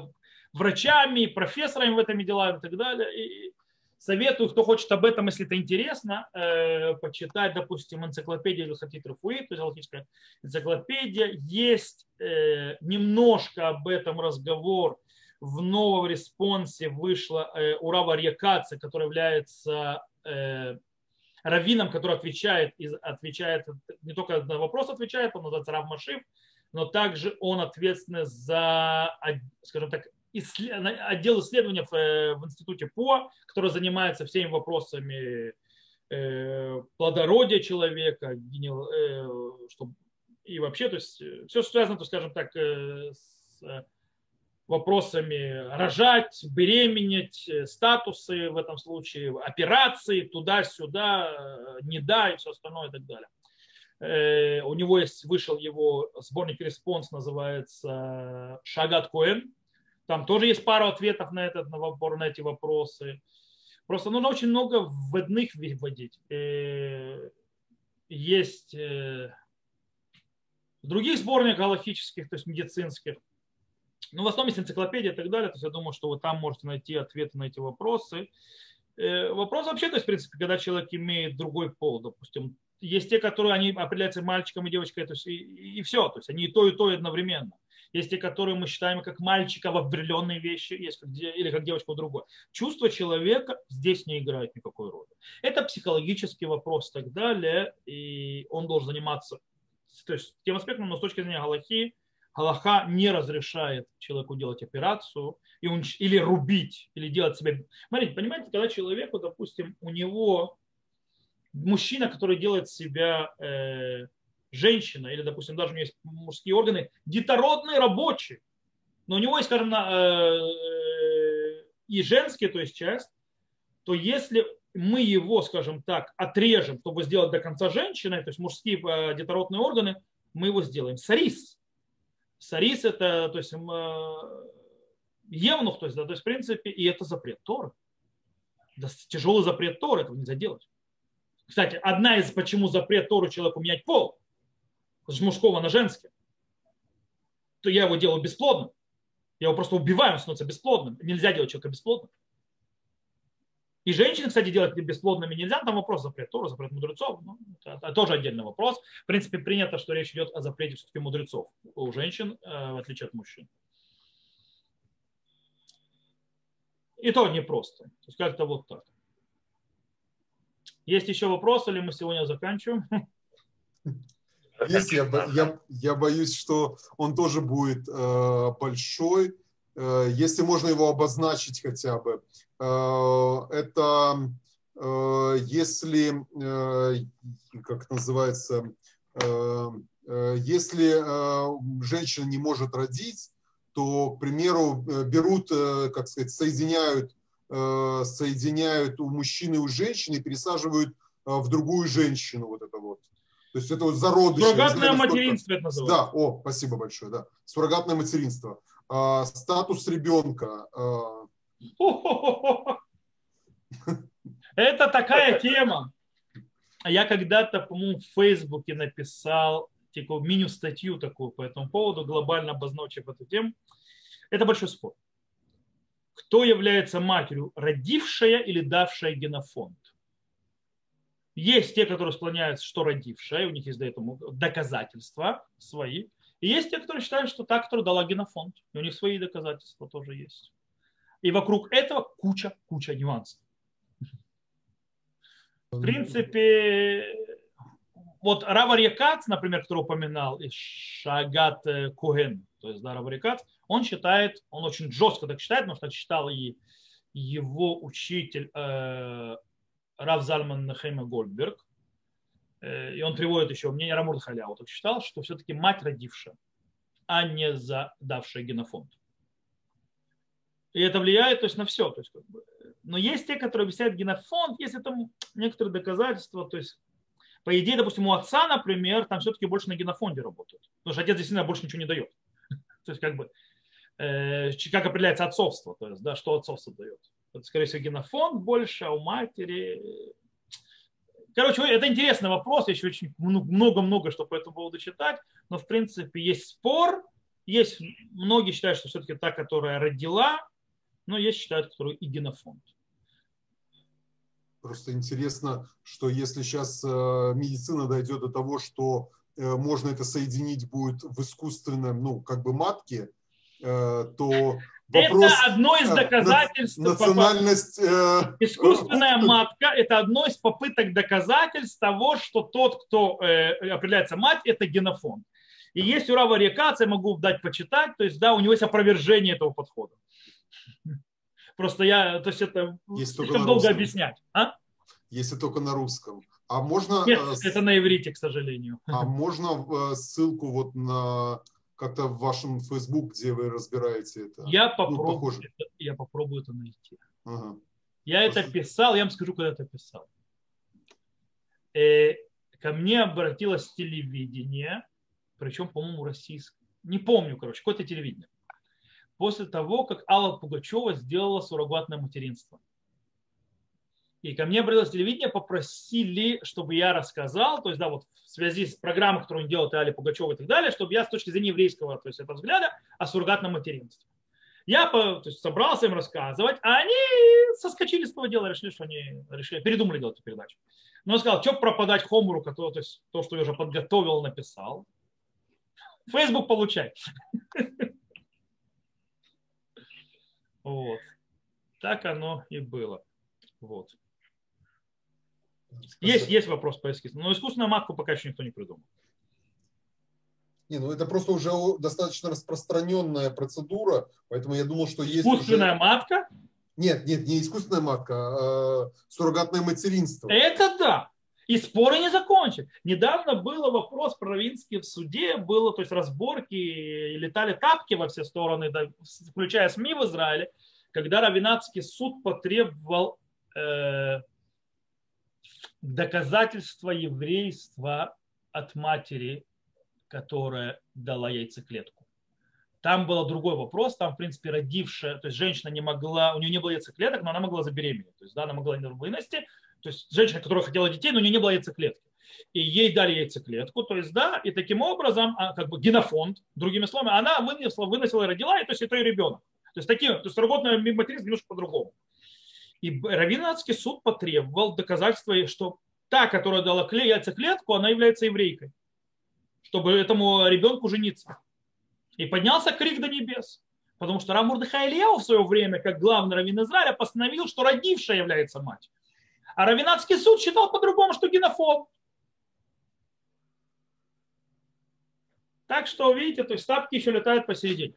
врачами, профессорами в этом делах и так далее. И советую, кто хочет об этом, если это интересно, э, почитать, допустим, энциклопедию הלכתית רפואית, то есть галахическая энциклопедия. Есть немножко об этом разговор в новом респонсе вышла Урава Рьякаца, который является раввином, который отвечает, отвечает не только на вопрос отвечает, он называется Рав Машив, но также он ответственный за, скажем так, отдел исследования в, э, в институте ПО, который занимается всеми вопросами э, плодородия человека, чтобы и вообще, то есть все, что связано, то, скажем так, с вопросами рожать, беременеть, статусы в этом случае, операции, туда-сюда, не да и все остальное и так далее. Э, у него есть, вышел его сборник респонс, называется Шагат Коэн. Там тоже есть пару ответов на, этот, на, на эти вопросы. Просто нужно очень много вводных вводить. Э, есть э, в других сборниках галактических, то есть медицинских. Ну, в основном есть энциклопедия и так далее. То есть я думаю, что вы там можете найти ответы на эти вопросы. Вопрос вообще, то есть, в принципе, когда человек имеет другой пол, допустим, есть те, которые они определяются мальчиком и девочкой, то есть и, и, все, то есть они и то, и то одновременно. Есть те, которые мы считаем как мальчика в определенные вещи, есть как, или как девочка в другой. Чувство человека здесь не играет никакой роли. Это психологический вопрос и так далее, и он должен заниматься то есть, тем аспектом, но с точки зрения Галахи, Галаха не разрешает человеку делать операцию и он, или рубить, или делать себе... Смотрите, понимаете, когда человеку, допустим, у него мужчина, который делает себя э, женщина, или, допустим, даже у него есть мужские органы, детородный рабочий, но у него есть, скажем, на, э, и женские, то есть часть, то если мы его, скажем так, отрежем, чтобы сделать до конца женщиной, то есть мужские э, детородные органы, мы его сделаем. Сарис. Сарис это, то есть, э, евнух, то есть, да, то есть, в принципе, и это запрет Торы. Да, тяжелый запрет Торы, этого нельзя делать. Кстати, одна из почему запрет Тору человеку менять пол, с мужского на женский, то я его делаю бесплодным. Я его просто убиваю, он становится бесплодным. Нельзя делать человека бесплодным. И женщины, кстати, делать бесплодными нельзя, там вопрос запрет Тора, запрет мудрецов. Ну, это тоже отдельный вопрос. В принципе, принято, что речь идет о запрете все-таки мудрецов у женщин, э, в отличие от мужчин. И то непросто. То есть как-то вот так. Есть еще вопросы, или мы сегодня заканчиваем? Есть, я, я, я боюсь, что он тоже будет э, большой. Э, если можно его обозначить хотя бы. Э, это э, если, как называется, если женщина не может родить, то, к примеру, берут, как сказать, соединяют соединяют у мужчины и у женщины и пересаживают в другую женщину вот это вот. То есть это вот зародыш. Суррогатное материнство это называется. Да, о, спасибо большое, да. Суррогатное материнство. А, статус ребенка. А... Это такая тема. Я когда-то, по-моему, в Фейсбуке написал такую мини-статью такую по этому поводу, глобально обозначив эту тему. Это большой спор кто является матерью, родившая или давшая генофонд. Есть те, которые склоняются, что родившая, у них есть до этого доказательства свои. И есть те, которые считают, что та, которая дала генофонд. И у них свои доказательства тоже есть. И вокруг этого куча-куча нюансов. В принципе, вот Равар Якац, например, который упоминал, и Шагат Коген, то есть да, Равар Якац, он считает, он очень жестко так считает, потому что считал и его учитель э, Рав Зальман Нахема Гольдберг, э, и он приводит еще мнение Рамурда Халяу, так считал, что все-таки мать родившая, а не задавшая генофонд. И это влияет то есть, на все. То есть, как бы. Но есть те, которые объясняют генофонд, есть там некоторые доказательства. То есть, по идее, допустим, у отца, например, там все-таки больше на генофонде работают. Потому что отец действительно больше ничего не дает. То есть, как бы, Э, как определяется отцовство, то есть, да, что отцовство дает. Это, скорее всего, генофонд больше, а у матери... Короче, это интересный вопрос, еще очень много-много что по этому поводу читать, но, в принципе, есть спор, есть, многие считают, что все-таки та, которая родила, но есть считают, которую и генофонд. Просто интересно, что если сейчас э, медицина дойдет до того, что э, можно это соединить будет в искусственном, ну, как бы матке, Э, то вопрос, это одно из э, доказательств. Национальность... Э, Искусственная матка – это одно из попыток доказательств того, что тот, кто определяется мать, это генофонд. И есть у Рава Рекация, могу дать почитать, то есть, да, у него есть опровержение этого подхода. Просто я, то есть это есть слишком долго объяснять. А? если только на русском. А можно... Нет, это на иврите, к сожалению. А можно ссылку вот на как-то в вашем Facebook, где вы разбираете это? Я ну, попробую, ну, это, я попробую это найти. Ага. Я это писал, я вам скажу, когда это писал. Э, ко мне обратилось телевидение, причем, по-моему, российское. Не помню, короче, какое-то телевидение. После того, как Алла Пугачева сделала суррогатное материнство. И ко мне обратилось телевидение, попросили, чтобы я рассказал, то есть, да, вот в связи с программой, которую он делал, Али Пугачева и так далее, чтобы я с точки зрения еврейского, то есть, этого взгляда, о суррогатном материнстве. Я то есть, собрался им рассказывать, а они соскочили с этого дела, решили, что они решили, передумали делать эту передачу. Но он сказал, что пропадать Хомуру, который, то есть то, что я уже подготовил, написал. Facebook получай. Вот. Так оно и было. Вот. Есть, есть вопрос по эскизу. Но искусственную матку пока еще никто не придумал. Не, ну это просто уже достаточно распространенная процедура, поэтому я думал, что есть Искусственная уже... матка? Нет, нет, не искусственная матка, а суррогатное материнство. Это да. И споры не закончат. Недавно был вопрос провинский в суде, было, то есть разборки, летали тапки во все стороны, включая СМИ в Израиле, когда Равинатский суд потребовал э, доказательства еврейства от матери, которая дала яйцеклетку. Там был другой вопрос, там, в принципе, родившая, то есть женщина не могла, у нее не было яйцеклеток, но она могла забеременеть, то есть, да, она могла вынести, то есть женщина, которая хотела детей, но у нее не было яйцеклетки. И ей дали яйцеклетку, то есть, да, и таким образом, а, как бы генофонд, другими словами, она вынесла, выносила и родила, и то есть это ее ребенок. То есть, таким, то есть работная материнство немножко по-другому. И Равинатский суд потребовал доказательства, что та, которая дала яйцеклетку, она является еврейкой, чтобы этому ребенку жениться. И поднялся крик до небес. Потому что Рамур Ильяу в свое время, как главный раввин Израиля, постановил, что родившая является мать. А Равинатский суд считал по-другому, что генофоб. Так что, видите, то есть тапки еще летают посередине.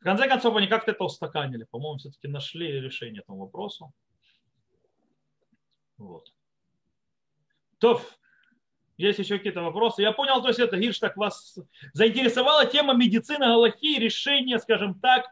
В конце концов, они как-то это устаканили. По-моему, все-таки нашли решение этому вопросу. Вот. То, есть еще какие-то вопросы? Я понял, то есть это, Гирш, так вас заинтересовала тема медицины, галахи, решения, скажем так,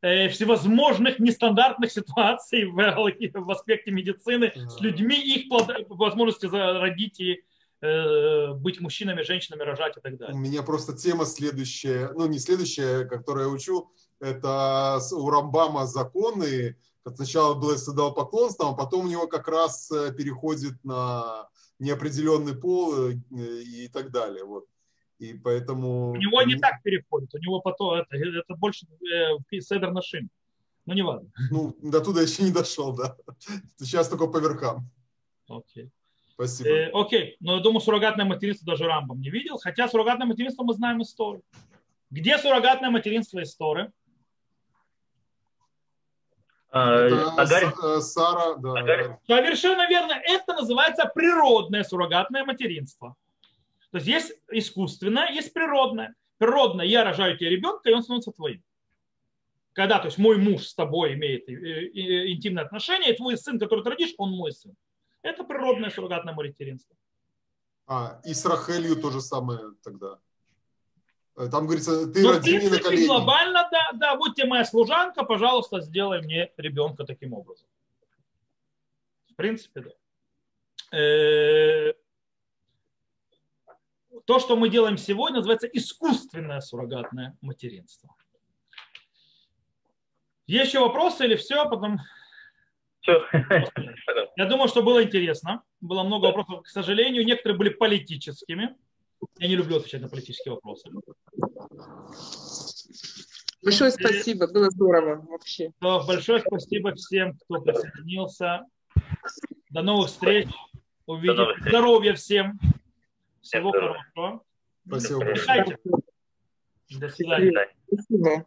э, всевозможных нестандартных ситуаций в, в аспекте медицины с людьми, их возможности родить и быть мужчинами, женщинами, рожать и так далее. У меня просто тема следующая, ну не следующая, которую я учу, это у Рамбама законы, сначала было поклонство, а потом у него как раз э, переходит на неопределенный пол э, и так далее. Вот. И поэтому... У него не так переходит, у него потом это, это больше э, седер на шин. Ну, не важно. Ну, до туда еще не дошел, да. Сейчас только по верхам. Окей. Спасибо. Э, окей, но я думаю, суррогатное материнство даже Рамбом не видел, хотя суррогатное материнство мы знаем историю. Где суррогатное материнство истории? Это э, Сара, да. Совершенно верно. Это называется природное суррогатное материнство. То есть есть искусственное, есть природное. Природное, я рожаю тебе ребенка, и он становится твоим. Когда, то есть мой муж с тобой имеет э, интимные отношения, и твой сын, который ты родишь, он мой сын. Это природное суррогатное материнство. А, и с Рахелью то же самое тогда. Э, там говорится, ты Но, роди мне на колени. Глобально, да, да, вот тебе моя служанка, пожалуйста, сделай мне ребенка таким образом. В принципе, да. Э, то, что мы делаем сегодня, называется искусственное суррогатное материнство. Есть еще вопросы или все? Потом все. Я думаю, что было интересно. Было много вопросов. К сожалению, некоторые были политическими. Я не люблю отвечать на политические вопросы. Большое спасибо, было здорово вообще. большое спасибо всем, кто присоединился. До новых встреч. Увидим. Здоровья всем. Всего хорошего. Спасибо. До свидания. Спасибо.